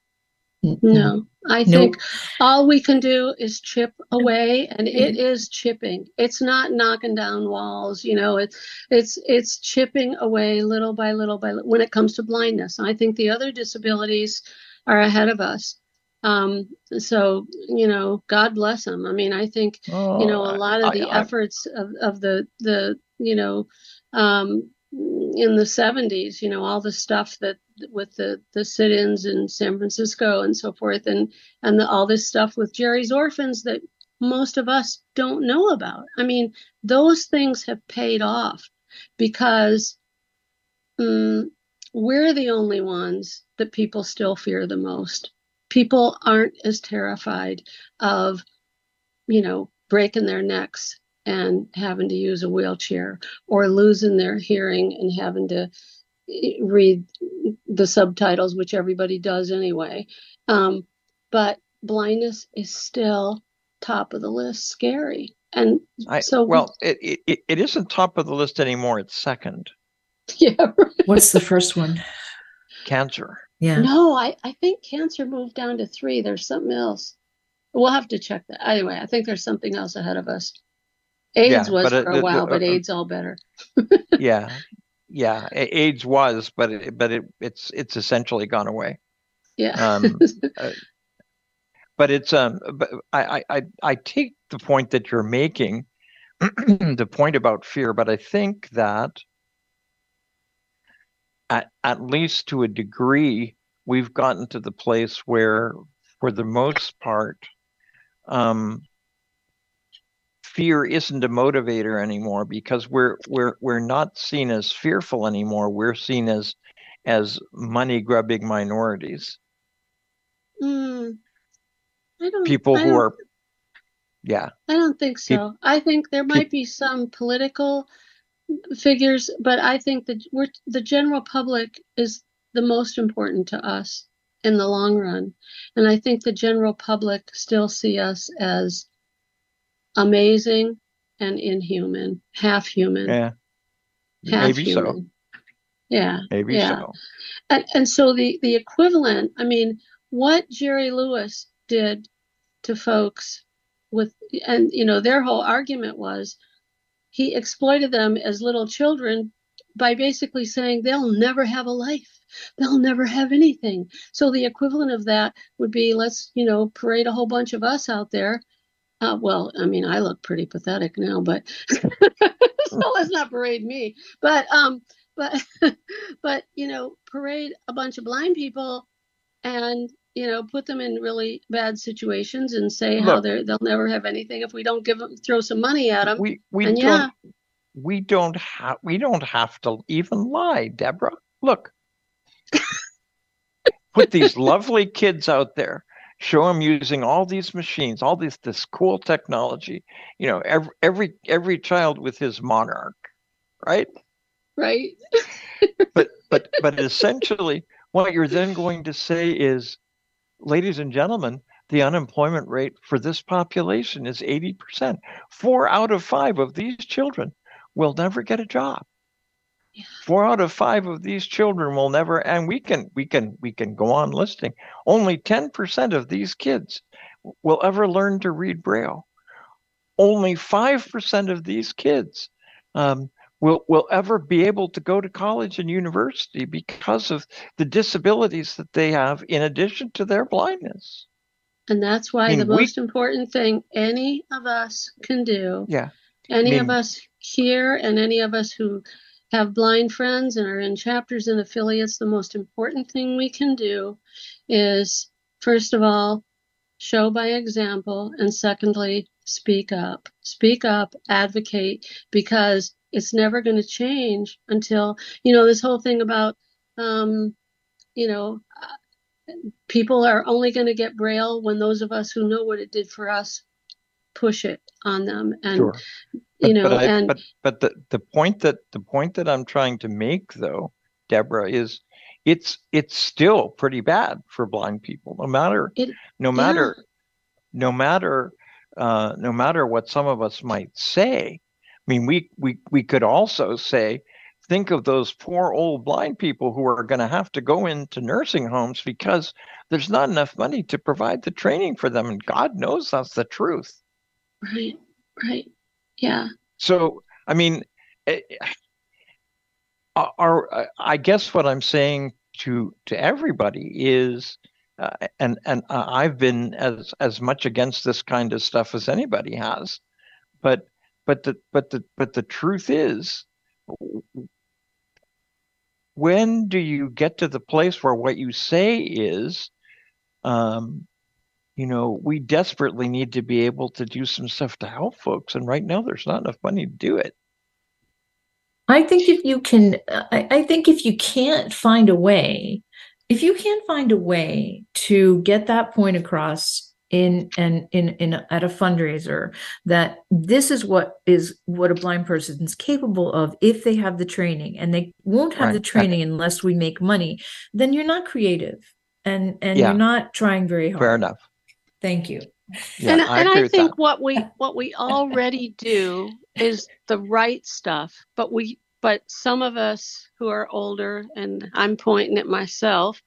No, mm-hmm. I Nope. think all we can do is chip away, and it mm-hmm. is chipping. It's not knocking down walls, you know. It's it's it's chipping away little by little by little. When it comes to blindness, I think the other disabilities are ahead of us. Um, so you know, God bless them. I mean, I think you know a Oh, lot of I- the I- efforts of of the the you know um in the 70s you know all the stuff that with the the sit-ins in San Francisco and so forth and and the, all this stuff with Jerry's orphans that most of us don't know about i mean those things have paid off because mm, we're the only ones that people still fear the most people aren't as terrified of you know breaking their necks and having to use a wheelchair or losing their hearing and having to eh, read the subtitles, which everybody does anyway. Um, but blindness is still top of the list, scary. And I, so, well, it, it it- it isn't top of the list anymore. It's second. <laughs> yeah, right. What's the first one? Cancer. Yeah. no, I, I think cancer moved down to three. There's something else. We'll have to check that. Anyway, I think there's something else ahead of us. AIDS Yeah, was for a while, the- but uh, AIDS all better. <laughs> Yeah, <laughs> yeah. AIDS was, but it, but it it's it's essentially gone away. Yeah. Um, <laughs> uh, but it's um. But I I I, I take the point that you're making, <clears throat> the point about fear. But I think that at at least to a degree, we've gotten to the place where, for the most part, um, fear isn't a motivator anymore because we're we're we're not seen as fearful anymore. We're seen as as money grubbing minorities, Mm, I don't. people who are, yeah, I don't think so. I think there might be some political figures, but I think that we're the general public is the most important to us in the long run. And I think the general public still see us as amazing and inhuman, half human, yeah, half maybe so. Yeah. Maybe yeah. so. And, and so the, the equivalent, I mean, what Jerry Lewis did to folks with, and, you know, their whole argument was he exploited them as little children by basically saying they'll never have a life. They'll never have anything. So the equivalent of that would be let's, you know, parade a whole bunch of us out there. Uh, well, I mean, I look pretty pathetic now, but <laughs> so let's not parade me. But um, but <laughs> but you know, parade a bunch of blind people and you know put them in really bad situations and say how Look. they they'll never have anything if we don't give them throw some money at them. We we and don't yeah, we don't have we don't have to even lie, Deborah. Look, <laughs> put these lovely kids out there, show them using all these machines, all this this cool technology. You know, every every every child with his monarch, right? right. But but but essentially, what you're then going to say is, ladies and gentlemen. The unemployment rate for this population is 80%. Four out of five of these children will never get a job. Four out of five of these children will never, and we can we can we can go on listing. Only 10% of these kids will ever learn to read Braille. Only 5% of these kids um, will will ever be able to go to college and university because of the disabilities that they have in addition to their blindness. And that's why I mean, the we- most important thing any of us can do, Yeah. any of mean- us here and any of us who have blind friends and are in chapters and affiliates, the most important thing we can do is, first of all, show by example, and secondly, speak up. Speak up, advocate, because it's never going to change until, you know, this whole thing about, um, you know, people are only going to get braille when those of us who know what it did for us push it on them and Sure. you know but I, and but but the the point that the point that I'm trying to make though, Deborah, is it's it's still pretty bad for blind people, no matter it no matter no matter uh, no matter what some of us might say. I mean, we we we could also say, think of those poor old blind people who are going to have to go into nursing homes because there's not enough money to provide the training for them, and God knows that's the truth. right right yeah So, I mean, eh, are, are I guess what I'm saying to to everybody is, uh, and and uh, I've been as as much against this kind of stuff as anybody has, but but the but the but the truth is, when do you get to the place where what you say is, um, you know, we desperately need to be able to do some stuff to help folks, and right now there's not enough money to do it. I think if you can, I, I think if you can't find a way, if you can't find a way to get that point across in and in, in at a fundraiser that this is what is what a blind person is capable of if they have the training and they won't have Right. the training unless we make money, then you're not creative and and Yeah. you're not trying very hard. Fair enough. Thank you. Yeah, and, I and I think that. what we what we already do is the right stuff but we but some of us who are older and I'm pointing at myself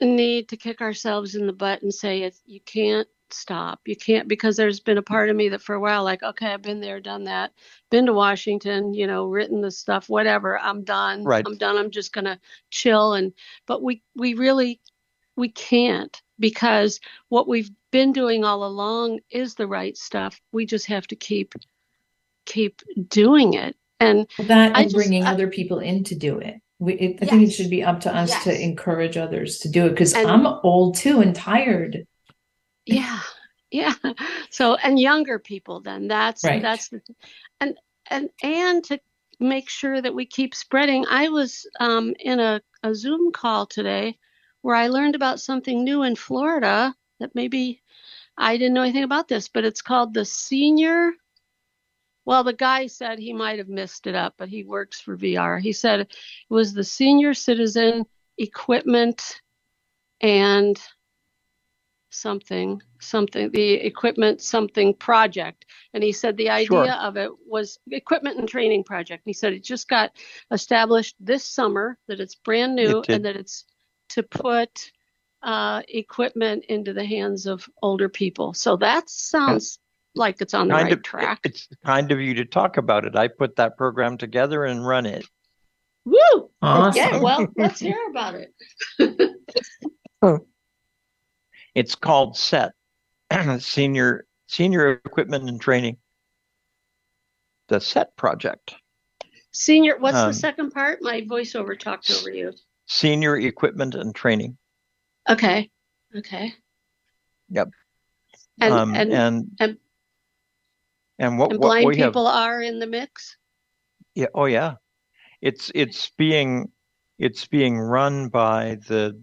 need to kick ourselves in the butt and say it's, you can't stop you can't because there's been a part of me that for a while like okay I've been there done that been to Washington you know written the stuff whatever I'm done Right. I'm done I'm just going to chill and but we we really we can't because what we've been doing all along is the right stuff. We just have to keep keep doing it. And That and just- bringing I- other people in to do it. We, it, I think it should be up to us to encourage others to do it because I'm old too and tired. yeah, yeah. <laughs> So and younger people then that's Right. that's the and and and to make sure that we keep spreading. I was um, in a, a Zoom call today where I learned about something new in Florida that maybe I didn't know anything about this, but it's called the senior. Well, the guy said he might have missed it up, but he works for VR. He said it was the senior citizen equipment and something, something, the equipment something project. And he said the Sure. idea of it was equipment and training project. He said it just got established this summer, that it's brand new It and that it's to put uh, equipment into the hands of older people. So that sounds like it's on the Kind right of, track. it's kind of you to talk about it. I put that program together and run it. Woo! Okay, well, let's <laughs> hear about it. It's called SET, <clears throat> Senior Senior Equipment and Training. The SET project, Senior, what's the Um, second part? My voiceover talked over you. Senior Equipment and Training. Okay, okay. Yep. And, um, and, and and, and what and what blind we have people are in the mix? Yeah, oh yeah. It's it's being it's being run by the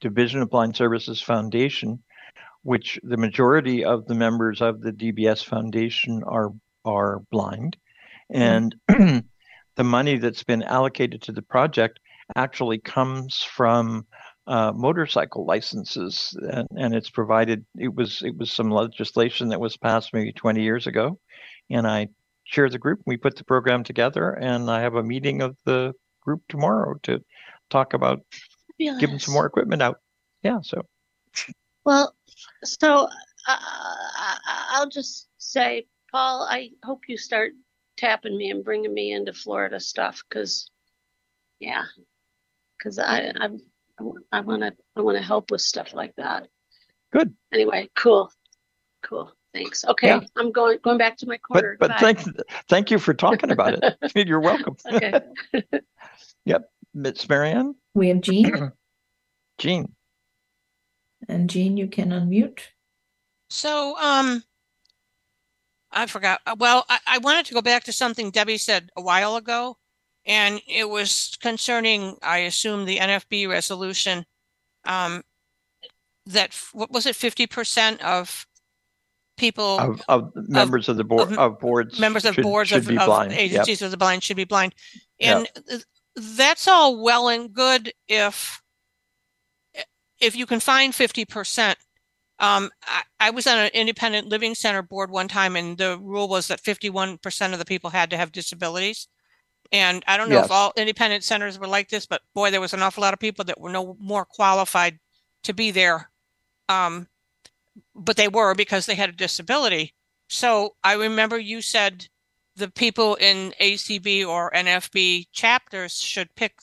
Division of Blind Services Foundation, which the majority of the members of the DBS Foundation are are blind. And <clears throat> the money that's been allocated to the project actually comes from uh, motorcycle licenses and, and it's provided it was it was some legislation that was passed maybe 20 years ago and I chair the group. We put the program together, and I have a meeting of the group tomorrow to talk about giving some more equipment out. Yeah, so Well, so uh, I'll just say, Paul, I hope you start tapping me and bringing me into Florida stuff, because, yeah, because I, I'm, I want to, I want to help with stuff like that. good. Anyway, cool, cool. Thanks. Okay, Yeah. I'm going going back to my corner. but Bye. thank thank you for talking about it. <laughs> <laughs> You're welcome. Okay. <laughs> Yep, Miss Marianne, We have Jean, <clears throat> Jean. and Jean, you can unmute. So, um, I forgot. uh, Well, I, I wanted to go back to something Debbie said a while ago, and it was concerning, I assume, the NFB resolution. Um, that what was it, fifty percent of people, Of of members of the board of of boards members of should, boards should of, be of blind. Yep. agencies of the blind should be blind, and th- that's all well and good if if you can find fifty percent. Um, I, I was on an independent living center board one time, and the rule was that fifty-one percent of the people had to have disabilities. And I don't know if all independent centers were like this, but boy, there was an awful lot of people that were no more qualified to be there. Um, but they were because they had a disability. So I remember you said the people in ACB or NFB chapters should pick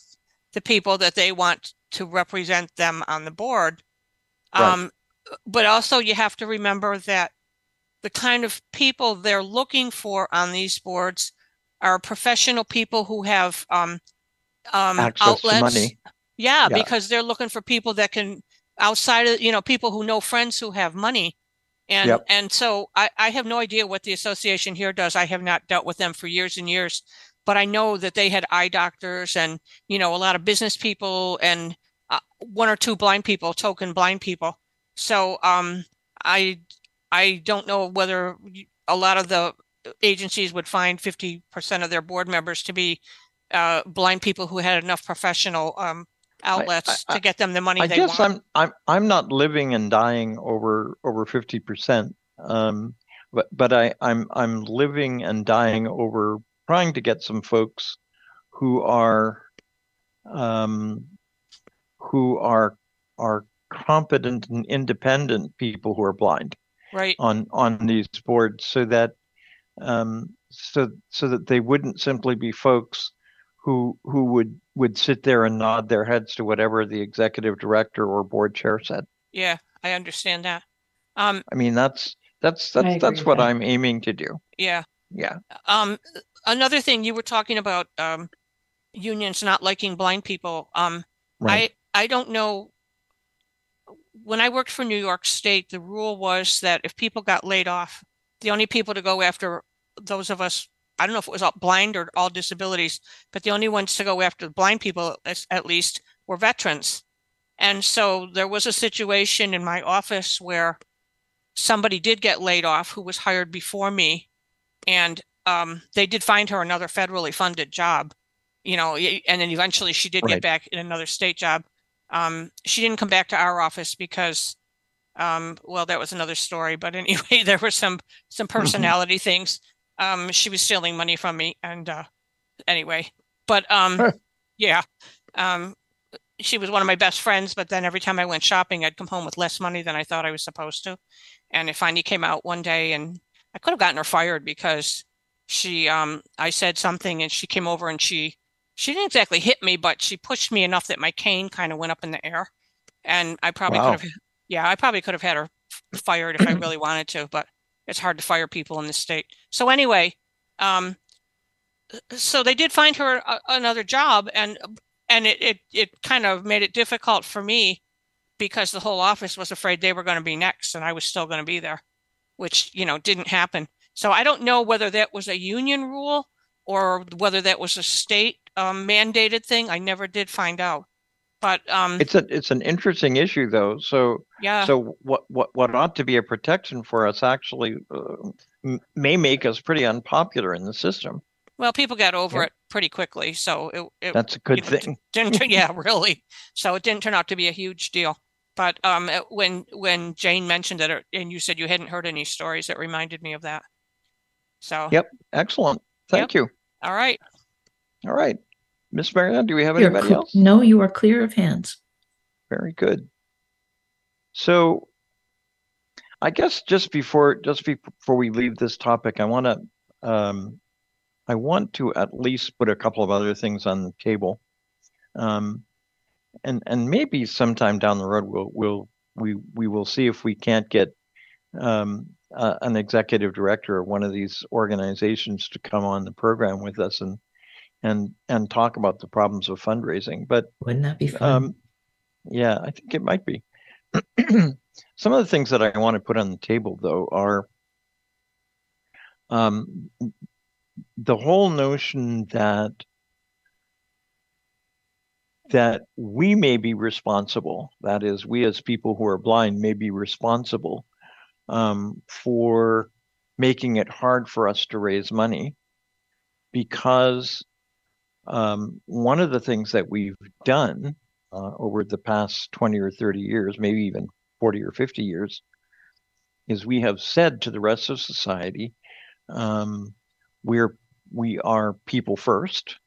the people that they want to represent them on the board. Right. Um, but also you have to remember that the kind of people they're looking for on these boards are professional people who have um, um, Access to outlets. money. Yeah, Yeah. because they're looking for people that can outside of you know people who know friends who have money and Yep. and so I, I have no idea what the association here does i have not dealt with them for years and years but i know that they had eye doctors and you know a lot of business people and uh, one or two blind people token blind people so um i i don't know whether y- a lot of the agencies would find 50% of their board members to be uh, blind people who had enough professional um, outlets I- to get them the money I they guess want. I'm I'm I'm not living and dying over over fifty percent. Um, but but I I'm I'm living and dying over trying to get some folks who are um who are are competent and independent people who are blind Right. on on these boards so that um so so that they wouldn't simply be folks who who would would sit there and nod their heads to whatever the executive director or board chair said. Yeah, I understand that. Um, I mean that's that's that's that's what that. I'm aiming to do. yeah. Yeah. Um, another thing you were talking about, um, unions not liking blind people. Um, Right. I, I don't know. When I worked for New York State, the rule was that if people got laid off, the only people to go after those of us, I don't know if it was all blind or all disabilities, but the only ones to go after the blind people, at least, were veterans. And so there was a situation in my office where somebody did get laid off who was hired before me. And um, they did find her another federally funded job, you know, and then eventually she did Right. get back in another state job. Um, she didn't come back to our office because Um, well, that was another story, but <laughs> anyway, there were some some personality things. Um, she was stealing money from me, and uh, anyway, but um, <laughs> yeah, um, she was one of my best friends. But then every time I went shopping, I'd come home with less money than I thought I was supposed to, and it finally came out one day, and I could have gotten her fired because she um I said something and she came over and she she didn't exactly hit me, but she pushed me enough that my cane kind of went up in the air. And I probably Wow. could have yeah, I probably could have had her fired if I <clears throat> really wanted to, but it's hard to fire people in this state. So anyway, um so they did find her a, another job and and it, it it kind of made it difficult for me because the whole office was afraid they were going to be next and I was still going to be there, which, you know, didn't happen. So I don't know whether that was a union rule or whether that was a state um, mandated thing. I never did find out. But um, It's a it's an interesting issue though. So yeah, so what what what ought to be a protection for us actually uh, m- may make us pretty unpopular in the system. well, people got over Yep. it pretty quickly, so it, it That's a good you know, thing. <laughs> didn't yeah, <laughs> really. So it didn't turn out to be a huge deal. But um, it- when when Jane mentioned it, and you said you hadn't heard any stories, it reminded me of that. So Yep. Excellent. Thank you. all right, All right. Miss Marianne, do we have You're anybody cl- else? No, you are clear of hands. Very good. So I guess just before just before we leave this topic, I want to um, I want to at least put a couple of other things on the table. Um, and and maybe sometime down the road we'll we'll we we will see if we can't get um, uh, an executive director of one of these organizations to come on the program with us and and and talk about the problems of fundraising. But Wouldn't that be fun? um, yeah, I think it might be. <clears throat> Some of the things that I want to put on the table, though, are um, the whole notion that that we may be responsible. That is, we as people who are blind may be responsible um, for making it hard for us to raise money because um, one of the things that we've done uh, over the past 20 or 30 years, maybe even 40 or 50 years, is we have said to the rest of society, um, we're we are people first,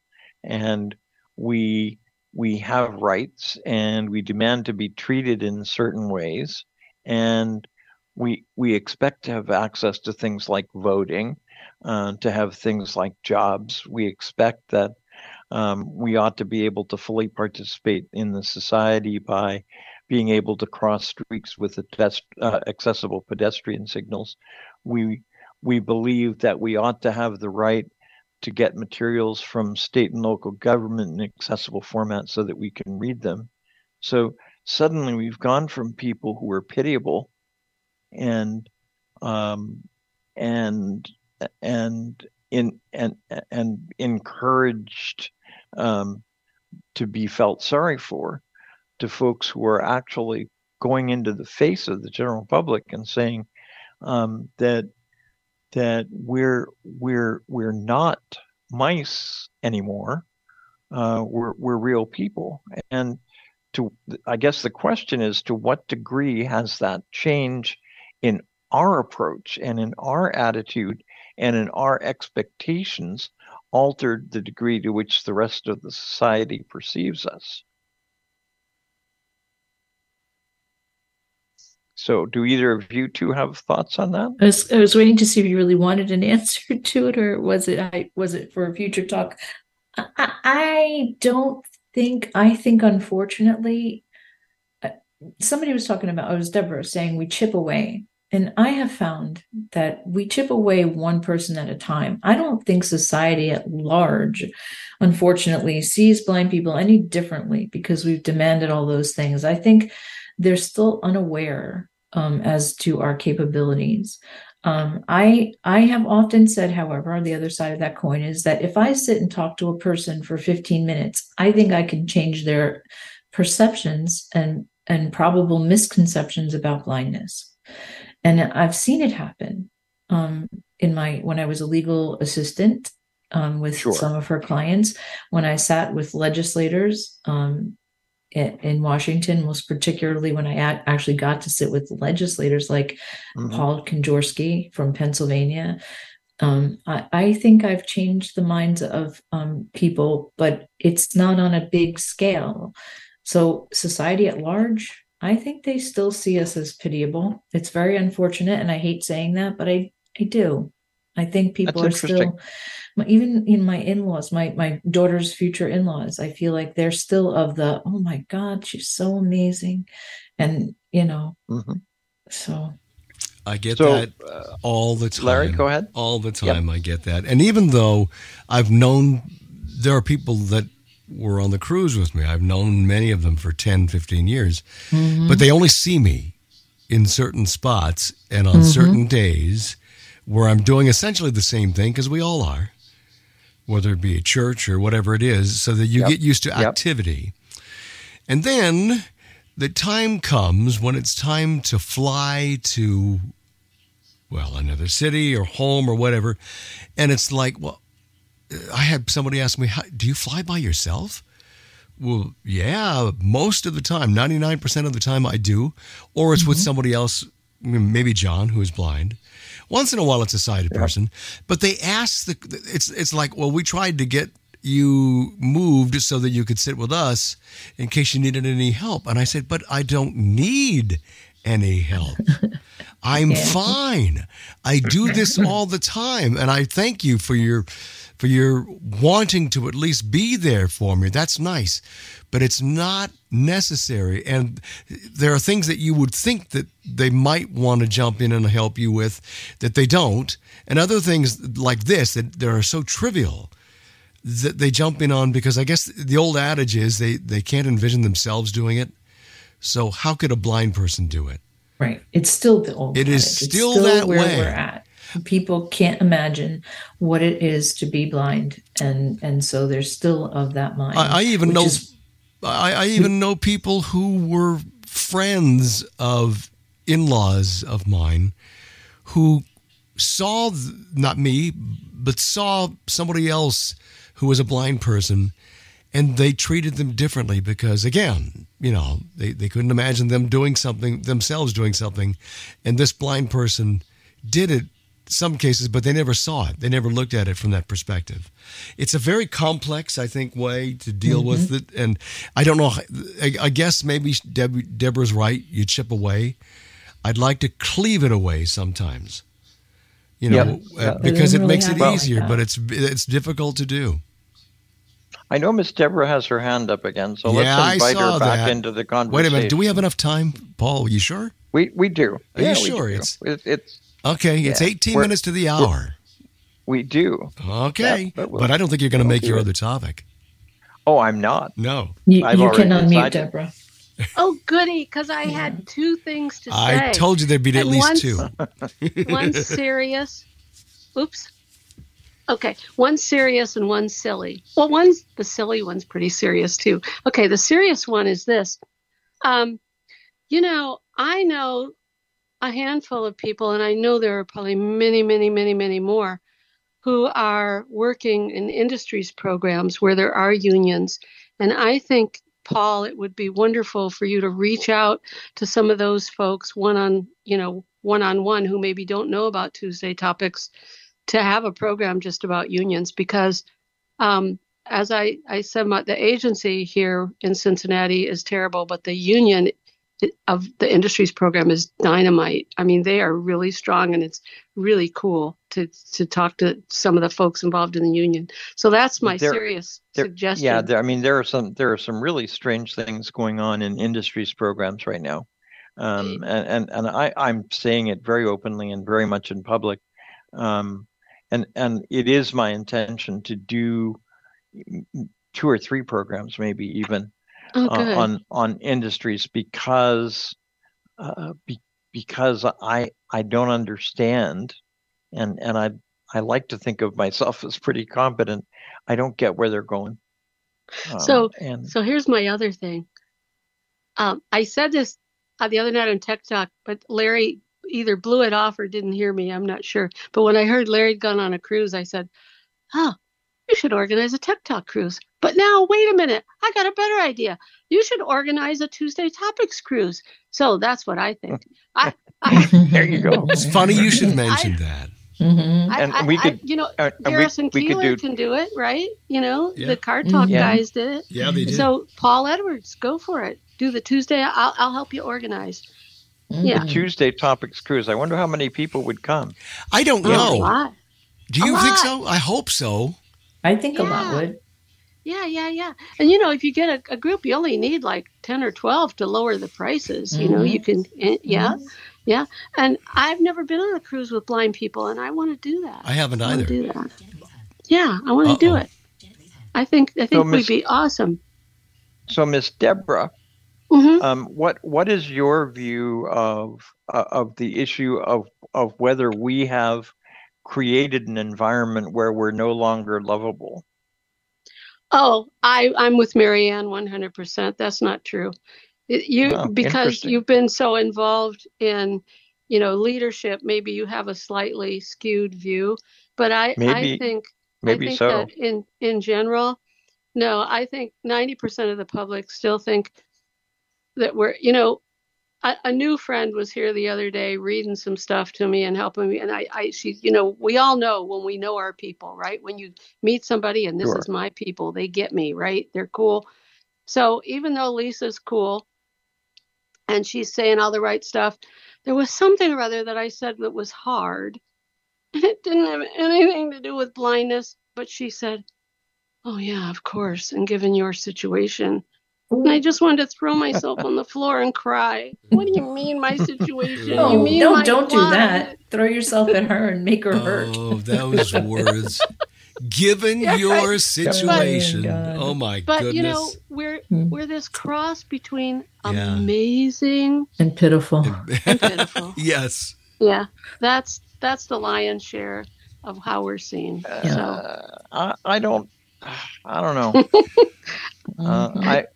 and we we have rights, and we demand to be treated in certain ways, and we we expect to have access to things like voting, uh, to have things like jobs. We expect that um, we ought to be able to fully participate in the society by being able to cross streets with attest, uh, accessible pedestrian signals. We we believe that we ought to have the right to get materials from state and local government in accessible format so that we can read them. So suddenly we've gone from people who were pitiable and um, and and in and and encouraged um, to be felt sorry for to folks who are actually going into the face of the general public and saying um, that that we're we're we're not mice anymore. Uh, we're we're real people, and to I guess the question is to what degree has that change in our approach and in our attitude and in our expectations altered the degree to which the rest of the society perceives us. So, do either of you two have thoughts on that? I was, I was waiting to see if you really wanted an <laughs> answer to it, or was it I was it for a future talk? I, I don't think. I think, unfortunately, uh, somebody was talking about. I was Deborah saying we chip away, and I have found that we chip away one person at a time. I don't think society at large, unfortunately, sees blind people any differently because we've demanded all those things. I think they're still unaware um, as to our capabilities. Um, I I have often said, however, on the other side of that coin is that if I sit and talk to a person for 15 minutes, I think I can change their perceptions and and probable misconceptions about blindness. And I've seen it happen um, in my when I was a legal assistant um, with Sure. some of her clients, when I sat with legislators um, in, in Washington, most particularly when I actually got to sit with legislators like Mhm. Paul Kanjorski from Pennsylvania. Um, I, I think I've changed the minds of um, people, but it's not on a big scale. So, society at large, I think they still see us as pitiable. It's very unfortunate, and I hate saying that, but I, I do. I think people That's are still, even in my in-laws, my my daughter's future in-laws, I feel like they're still of the, oh my God, she's so amazing, and you know, Mhm. so I get So, that uh, all the time. Larry, go ahead. All the time, I get that. And even though I've known there are people that were on the cruise with me, I've known many of them for 10, 15 years, mm-hmm. but they only see me in certain spots and on mm-hmm. certain days where I'm doing essentially the same thing because we all are, whether it be a church or whatever it is, so that you Yep. get used to Yep. activity. And then the time comes when it's time to fly to, well, another city or home or whatever. And it's like, well, I had somebody ask me, do you fly by yourself? Well, yeah, most of the time, 99% of the time I do. Or it's with mm-hmm. somebody else, maybe John, who is blind. Once in a while, it's a sighted person. But they ask the, it's, it's like, well, we tried to get you moved so that you could sit with us in case you needed any help. And I said, but I don't need any help. <laughs> I'm fine. I do this all the time. And I thank you for your for your wanting to at least be there for me. That's nice. But it's not necessary. And there are things that you would think that they might want to jump in and help you with that they don't. And other things like this that, that are so trivial that they jump in on because I guess the old adage is they, they can't envision themselves doing it. So how could a blind person do it? Right. It's still the old. It is. It's still that where way. we're at. People can't imagine what it is to be blind, and and so they're still of that mind. I, I even know is- I, I even know people who were friends of in-laws of mine who saw not me but saw somebody else who was a blind person and they treated them differently because again you know they, they couldn't imagine them doing something themselves doing something and this blind person did it some cases but they never saw it they never looked at it from that perspective it's a very complex i think way to deal with it and i don't know i, I guess maybe Deb, deborah's right you chip away i'd like to cleave it away sometimes you know Yep. uh, Yeah. Because it doesn't makes really it happen easier that. but it's it's difficult to do I know Miss Deborah has her hand up again, so Yeah, let's invite her back that. into the conversation. wait a minute do we have enough time paul Are you sure We we do. Are you Yeah, we sure? do. It's- It- it's okay it's 18 We're- minutes to the hour we do. okay Yeah, but but, we'll- i don't think you're going to we'll make your it. other topic Oh, I'm not. no you, you can unmute decided. Deborah. Oh, goody, because I had two things to say. I told you there'd be at And least one's- two. <laughs> one serious. Oops. Okay, one serious and one silly. Well, one's the silly one's pretty serious too. Okay, the serious one is this. Um, you know, I know a handful of people, and I know there are probably many, many, many, many more who are working in industries programs where there are unions. And I think, Paul, it would be wonderful for you to reach out to some of those folks one on, you know, one on one who maybe don't know about Tuesday topics to have a program just about unions because um, as I, I said, my, the agency here in Cincinnati is terrible, but the union of the industries program is dynamite. I mean, they are really strong, and it's really cool to to talk to some of the folks involved in the union. So that's my There- serious There- suggestion. Yeah, there, I mean there are some there are some really strange things going on in industries programs right now, um, and and and I I'm saying it very openly and very much in public, um, and and it is my intention to do two or three programs, maybe even oh, uh, on on industries because uh, be, because I I don't understand, and and I I like to think of myself as pretty competent. I don't get where they're going. Um, So- and So here's my other thing. Um, I said this uh, the other night on Tech Talk, but Larry either blew it off or didn't hear me. I'm not sure. But when I heard Larry had gone on a cruise, I said, "Oh, you should organize a Tech Talk cruise." But now, wait a minute. I got a better idea. you should organize a Tuesday topics cruise. So that's what I think. I, I <laughs> There you go. It's funny you should mention that. Mhm. I, And I, we I- could- you know, uh, and we- Garrison we could Keillor do- can do it, right? You know, Yeah. the Car Talk Yeah. guys did it. Yeah, they did. So Paul Edwards, go for it. Do the Tuesday. I'll, I'll help you organize. Yeah. Tuesday topics cruise. I wonder how many people would come. I don't A know. lot. Do you A think lot. so? I hope so. I think a lot would. Yeah, yeah, yeah. And you know, if you get a, a group, you only need like ten or twelve to lower the prices. You know, you can. eh, Yeah, yeah. And I've never been on a cruise with blind people, and I want to do that. I haven't I want either. to do that. Yeah, I want to do it. I think I think So, we'd Miss- be awesome. So, Miss Deborah, hmm um, what what is your view of uh, of the issue of of whether we have created an environment where we're no longer lovable? Oh, I I'm with Marianne one hundred percent. That's not true. You because you've been so involved in, you know, leadership. Maybe you have a slightly skewed view, but I I think Maybe I think so. that in in general, no, I think ninety percent of the public still think that we're, you know, a, a new friend was here the other day reading some stuff to me and helping me, and I, I, she, you know, we all know when we know our people, right? When you meet somebody and this Sure. is my people, they get me, right? They're cool. So even though Lisa's cool and she's saying all the right stuff, there was something or other that I said that was hard. <laughs> And it didn't have anything to do with blindness, but she said, Oh, yeah, of course. And given your situation, and I just wanted to throw myself on the floor and cry. What do you mean, my situation? No, you mean no, my don't do that. Throw yourself at her and make her hurt. Oh, those words. Given <laughs> Yeah, your right. situation. God. Oh my But goodness. But you know, we're Hmm. we're this cross between Yeah. amazing And pitiful. and <laughs> pitiful. <laughs> yes. yeah, that's that's the lion's share of how we're seen. So Uh, I, I don't I don't know. Uh. I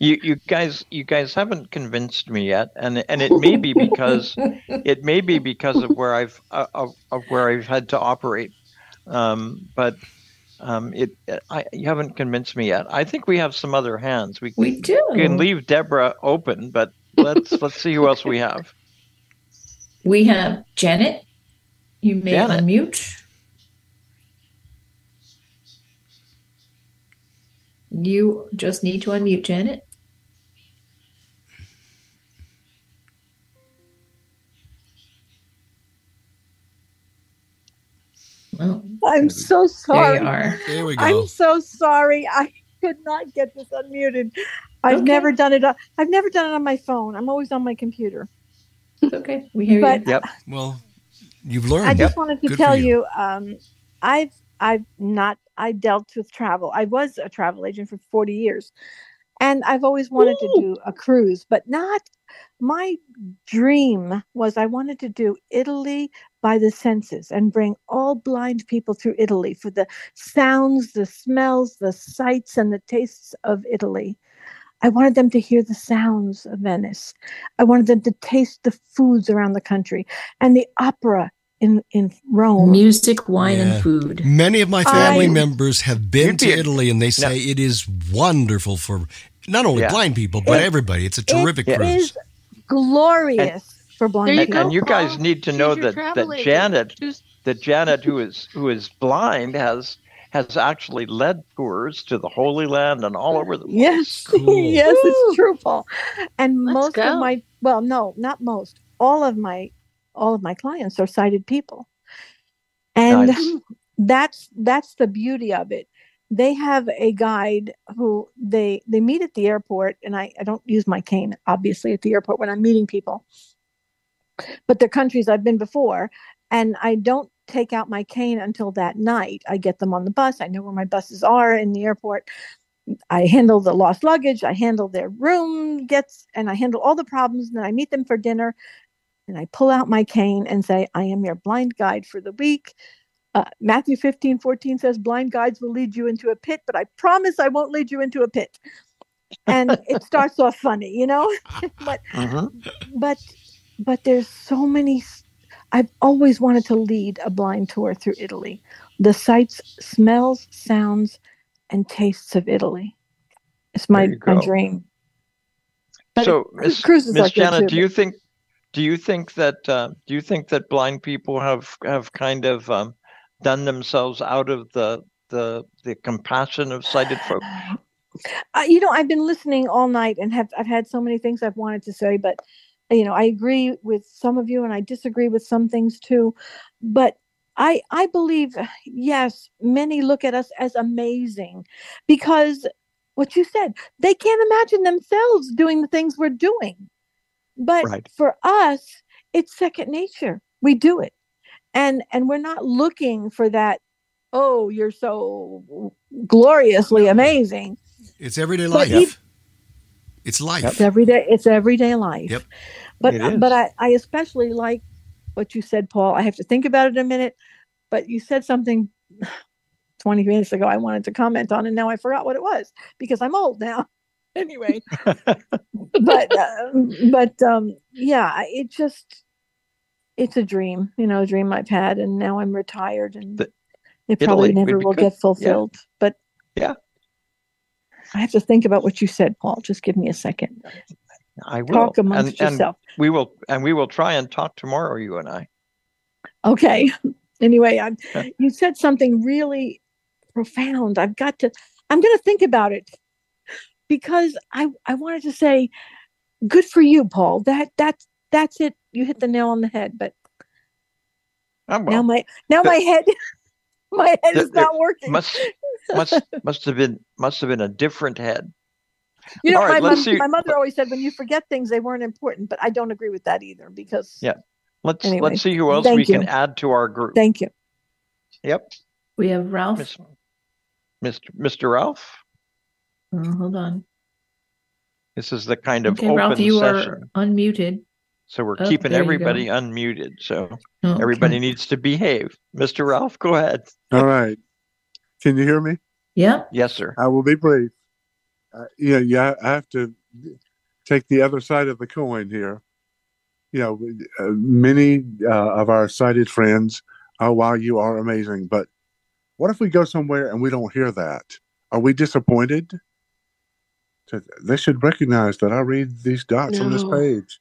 you you guys you guys haven't convinced me yet, and and it may be because <laughs> it may be because of where I've uh, of, of where I've had to operate, um, but um, it I you haven't convinced me yet. I think we have some other hands. We, we do. can leave Deborah open, but let's let's see who else we have. <laughs> We have Janet. You may Janet. unmute. You just need to unmute, Janet. Well, I'm so there sorry. you are. There we go. I'm so sorry. I could not get this unmuted. I've Okay. never done it. on- I've never done it on my phone. I'm always on my computer. It's okay. We hear But you. Yep. well, you've learned. I just wanted to Good tell you. you, um, I've I've not I dealt with travel. I was a travel agent for 40 years. And I've always wanted to do a cruise, but not my dream was I wanted to do Italy by the senses and bring all blind people through Italy for the sounds, the smells, the sights, and the tastes of Italy. I wanted them to hear the sounds of Venice. I wanted them to taste the foods around the country and the opera in, in Rome. Music, wine, Yeah. and food. Many of my family I- members have been to Italy and they say it is wonderful for not only Yeah. blind people, but It- everybody. It's a terrific It cruise. is glorious for blind There you And, people. go. and you guys need to She's know that that. Janet Just- that Janet, who is who is blind, has has actually led tours to the Holy Land and all over the world. Yes, Cool. <laughs> yes, it's true, Paul. And Let's most go. of my well, no, not most. All of my all of my clients are sighted people. And Nice. <laughs> that's that's the beauty of it. They have a guide who they they meet at the airport, and I, I don't use my cane obviously at the airport when I'm meeting people. But they're countries I've been before, and I don't take out my cane until that night. I get them on the bus. I know where my buses are in the airport. I handle the lost luggage. I handle their room gets, and I handle all the problems. And then I meet them for dinner, and I pull out my cane and say, "I am your blind guide for the week." Uh, Matthew 15, 14 says, "Blind guides will lead you into a pit, but I promise I won't lead you into a pit." And it starts off funny, you know, <laughs> but Mhm. but but there's so many I've always wanted to lead a blind tour through italy. The sights smells sounds and tastes of italy it's my my dream. But So, Miss cruises are Miss good Janet, do you think do you think that uh, do you think that blind people have have kind of um, done themselves out of the the the compassion of sighted folk? <sighs> uh, you know, I've been listening all night and have I've had so many things I've wanted to say, but you know, I agree with some of you and I disagree with some things too. But I I believe yes, many look at us as amazing because what you said, they can't imagine themselves doing the things we're doing. But Right. for us, it's second nature. We do it. And and we're not looking for that oh, you're so gloriously amazing. It's everyday life. ev- it's life. It's everyday. It's everyday life. Yep. But but I, I especially like what you said, Paul. I have to think about it a minute. But you said something <sighs> 20 minutes ago I wanted to comment on, and now I forgot what it was because I'm old now. <laughs> anyway, <laughs> but uh, but um, yeah, it just it's a dream, you know, a dream I've had, and now I'm retired, and it probably never will good. get Yeah. fulfilled. But Yeah. I have to think about what you said, Paul. Just give me a second. I will. Talk amongst and, and yourself. we will and we will try and talk tomorrow, you and I. Okay. <laughs> Anyway, I'm, <laughs> you said something really profound. I've got to, I'm going to think about it because I, I wanted to say, good for you, Paul. That, that's, that's it. You hit the nail on the head, but Oh, now my, now my head, <laughs> my head is not working. must must must have been must have been a different head. You know, all right, my, let's mom, see- my mother always said when you forget things, they weren't important, but I don't agree with that either because Yeah. Let's Anyway, let's see who else thank we can add to our group. thank you. Yep. We have Ralph. Miss, Mr. Mr. Ralph. Oh, hold on. This is the kind of Okay, open Ralph, you session. are unmuted. So we're Oh, keeping there you go. everybody unmuted. So Oh, everybody needs to behave. Mr. Ralph, go ahead. All right. Can you hear me? Yeah. Yes, sir. I will be brief. Uh, yeah, yeah. I have to take the other side of the coin here. You know, uh, many uh, of our sighted friends, oh wow, you are amazing. But what if we go somewhere and we don't hear that? Are we disappointed? So They should recognize that I read these dots on this page.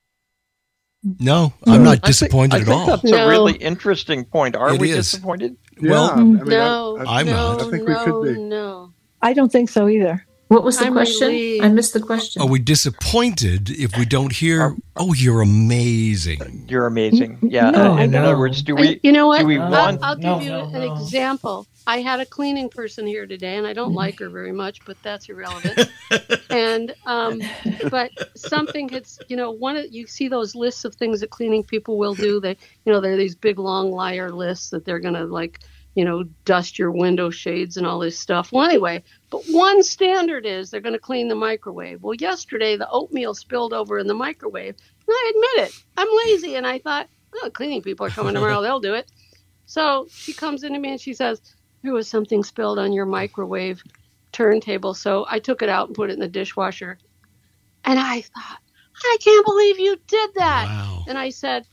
No, I'm not I think- disappointed I at all. That's No. a really interesting point. Are It we is. disappointed? Well, I mean, I- No, I, I'm no, not. I think we could be. no. I don't think so either. What was the I'm question? relieved. I missed the question. Are we disappointed if we don't hear, oh, you're amazing? You're amazing. Yeah. No, in, I in don't. other words, do I- we you know what? do we I'll, want I'll give No, you no, an no. example. I had a cleaning person here today, and I don't like her very much, but that's irrelevant. <laughs> and um, but something had, you know, one of you see those lists of things that cleaning people will do. They, you know, they're these big long liar lists that they're gonna like, you know, dust your window shades and all this stuff. Well, anyway, but one standard is they're gonna clean the microwave. Well, yesterday the oatmeal spilled over in the microwave, and I admit it, I'm lazy, and I thought, oh, cleaning people are coming tomorrow, they'll do it. So she comes into me and she says, There was something spilled on your microwave turntable. So I took it out and put it in the dishwasher. And I thought, I can't believe you did that. Wow. And I said,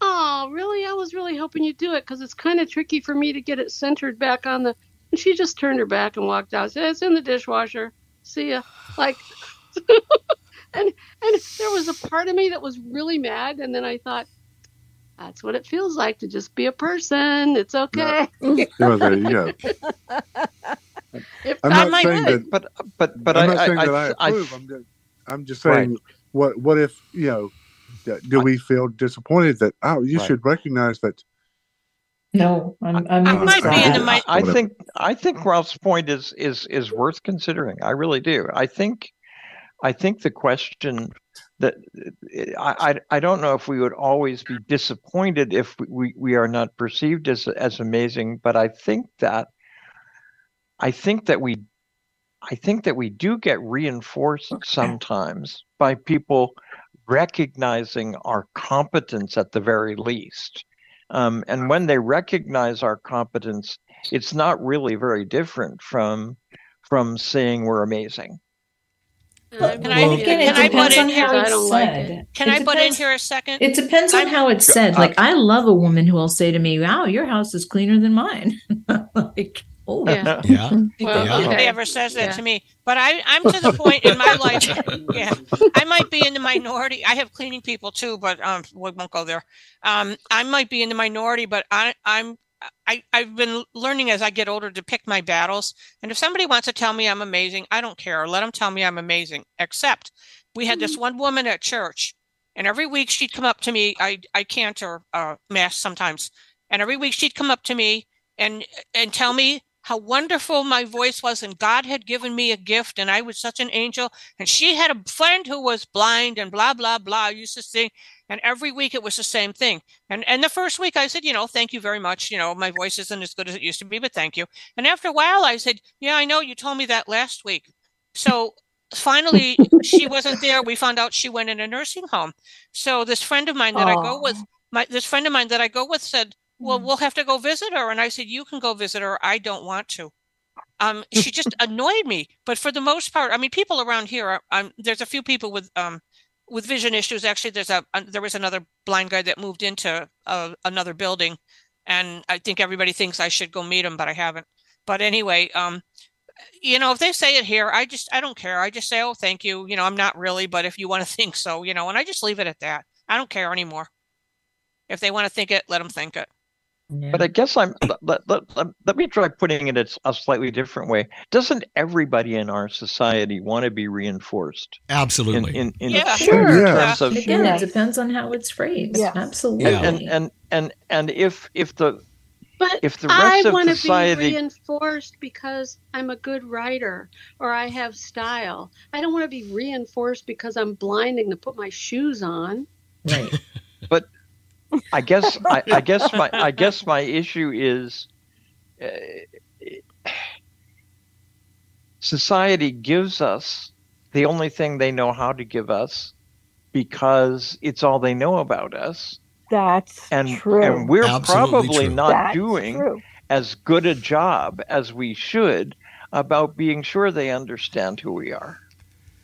Oh, really? I was really hoping you'd do it because it's kind of tricky for me to get it centered back on the. And she just turned her back and walked out. Said, It's in the dishwasher. See ya. Like, <laughs> and and there was a part of me that was really mad. And then I thought, that's what it feels like to just be a person. It's okay. There you go. If I'm not not saying good. that. but but but I'm I, not saying I, that I, I, approve. I'm just, I'm just Right. saying, what what if you know? Do we feel disappointed that oh, you Right. should recognize that? No, I'm. I'm I might be in the I, mic- I think I think Ralph's point is is is worth considering. I really do. I think I think the question that I I, I don't know if we would always be disappointed if we, we are not perceived as as amazing, but I think that I think that we I think that we do get reinforced sometimes by people recognizing our competence at the very least. Um, and when they recognize our competence, it's not really very different from from saying we're amazing. And Can I- with you. can I depends in here? I it's don't like it. Can It I butt in here a second? It depends on I'm- how it's said. Uh, Like I love a woman who will say to me, "Wow, your house is cleaner than mine." <laughs> like, Oh, Yeah. <laughs> Yeah. Well, Yeah. nobody ever says that to me. But I, I'm to the <laughs> point in my life. Yeah, I might be in the minority. I have cleaning people too, but um, we won't go there. Um, I might be in the minority, but I, I'm. I, I've been learning as I get older to pick my battles. And if somebody wants to tell me I'm amazing, I don't care. Let them tell me I'm amazing. Except we had this one woman at church, and every week she'd come up to me. I I cantor uh, mass sometimes, and every week she'd come up to me and and tell me how wonderful my voice was and God had given me a gift and I was such an angel and she had a friend who was blind and blah blah blah I used to sing and every week it was the same thing. And and the first week I said you know thank you very much you know my voice isn't as good as it used to be but thank you. And after a while I said yeah I know you told me that last week. So finally she wasn't there we found out she went in a nursing home. So this friend of mine that I go with my this friend of mine that I go with said well we'll have to go visit her. And i said you can go visit her. I don't want to. Um she just <laughs> annoyed me. But for the most part i mean people around here are um, there's a few people with um with vision issues. Actually there's a, a there was another blind guy that moved into uh, another building. And i think everybody thinks i should go meet him but i haven't. But anyway um you know if they say it here i just i don't care. I just say oh thank you. You know i'm not really but if you want to <laughs> think so you know and i just leave it at that. I don't care anymore. If they want to think it let them think it But I guess I'm. Let, let, let, let me try putting it a- a slightly different way. Doesn't everybody in our society want to be reinforced? Absolutely. In, in, in Yeah, in sure. terms of Again, it depends on how it's phrased. Yeah. Absolutely. and, and and and and if if the But if the rest of the I want to society be reinforced because I'm a good writer or I have style. I don't want to be reinforced because I'm blinding to put my shoes on. Right. but I guess <laughs> I, I guess my I guess my issue is uh, society gives us the only thing they know how to give us because it's all they know about us That's and true. and we're Absolutely probably true. not That's doing true. as good a job as we should about being sure they understand who we are.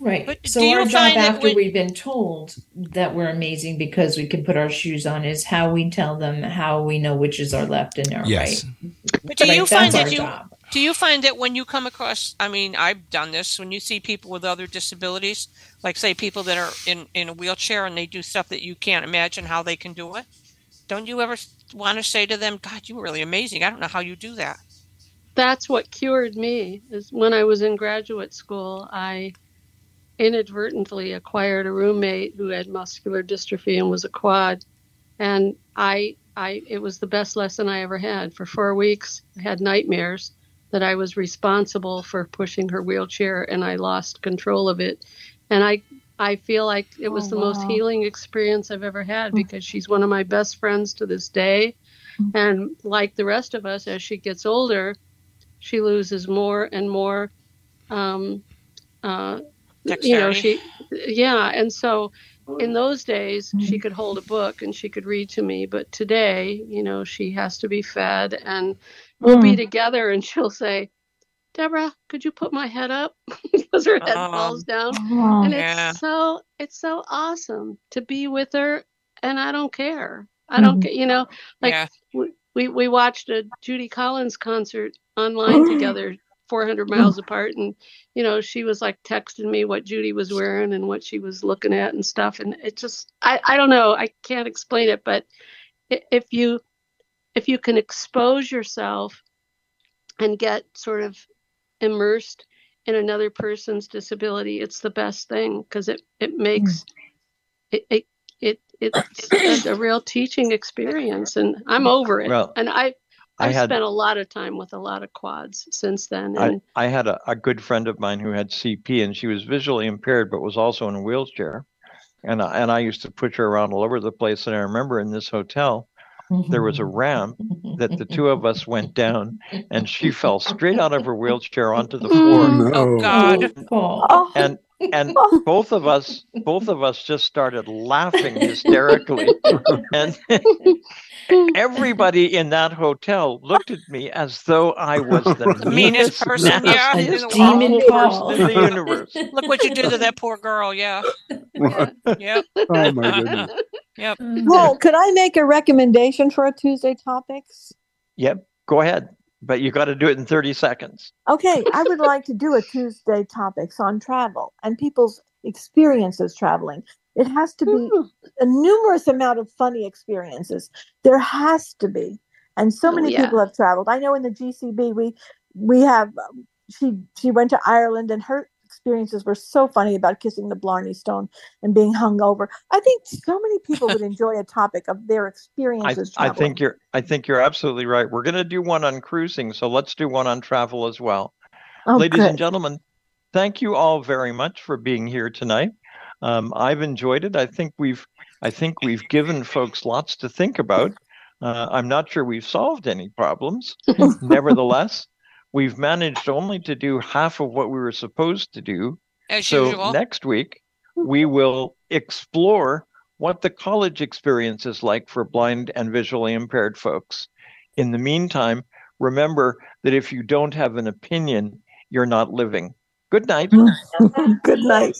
Right. But so do you our job find that after when- we've been told that we're amazing because we can put our shoes on is how we tell them how we know which is our left and our Yes. right. But do Right, you find that you job. do you find that when you come across I mean I've done this when you see people with other disabilities like say people that are in in a wheelchair and they do stuff that you can't imagine how they can do it don't you ever want to say to them god you're really amazing I don't know how you do that That's what cured me. Is when I was in graduate school, I inadvertently acquired a roommate who had muscular dystrophy and was a quad, and I I it was the best lesson I ever had. For four weeks, I had nightmares that I was responsible for pushing her wheelchair, and I lost control of it, and I. I feel like it was Oh, the most healing experience I've ever had because she's one of my best friends to this day. And like the rest of us, as she gets older, she loses more and more um uh you know she yeah and so in those days she could hold a book and she could read to me but today you know she has to be fed and we'll be Mm. together and she'll say deborah could you put my head up <laughs> because her head Um, falls down Oh. and Yeah. it's so it's so awesome to be with her and i don't care i don't Mhm. you know like Yeah. we, we we watched a judy collins concert online together 400 hmm. miles apart and you know she was like texting me what judy was wearing and what she was looking at and stuff and it just i i don't know i can't explain it but if you if you can expose yourself and get sort of immersed in another person's disability it's the best thing because it it makes hmm. it, it it it's a, a real teaching experience and i'm over it Well, and i I i've had- spent a lot of time with a lot of quads since then I, and I had a, a good friend of mine who had CP and she was visually impaired but was also in a wheelchair. And I, and I used to push her around all over the place. And I remember in this hotel, there was a <laughs> ramp that the two of us went down and she <laughs> fell straight out of her wheelchair onto the floor. Mm. oh god Oh. And and both of us both of us just started laughing hysterically. <laughs> and everybody in that hotel looked at me as though I was the, <laughs> The meanest person, yeah, the world. awful Demon person in the universe. <laughs> look what you did to that poor girl yeah <laughs> yep Oh my goodness. yep mm-hmm. Well, could I make a recommendation for a Tuesday topics? Yep, go ahead. but you got to do it in 30 seconds. Okay, I would like to do a Tuesday topics on travel and people's experiences traveling. It has to be a numerous amount of funny experiences. There has to be. And so Oh, many yeah. people have traveled. I know in the GCB we we have um, she she went to Ireland and her experiences were so funny about kissing the Blarney Stone and being hung over. I think so many people would enjoy a topic of their experiences I traveling. think you're I think you're absolutely right. We're going to do one on cruising, so let's do one on travel as well. Oh, Ladies good. and gentlemen, thank you all very much for being here tonight. Um, I've enjoyed it. I think we've I think we've given folks lots to think about. Uh, I'm not sure we've solved any problems. <laughs> Nevertheless, we've managed only to do half of what we were supposed to do. As so usual. next week we will explore what the college experience is like for blind and visually impaired folks. In the meantime, remember that if you don't have an opinion, you're not living. Good night. <laughs> Good night.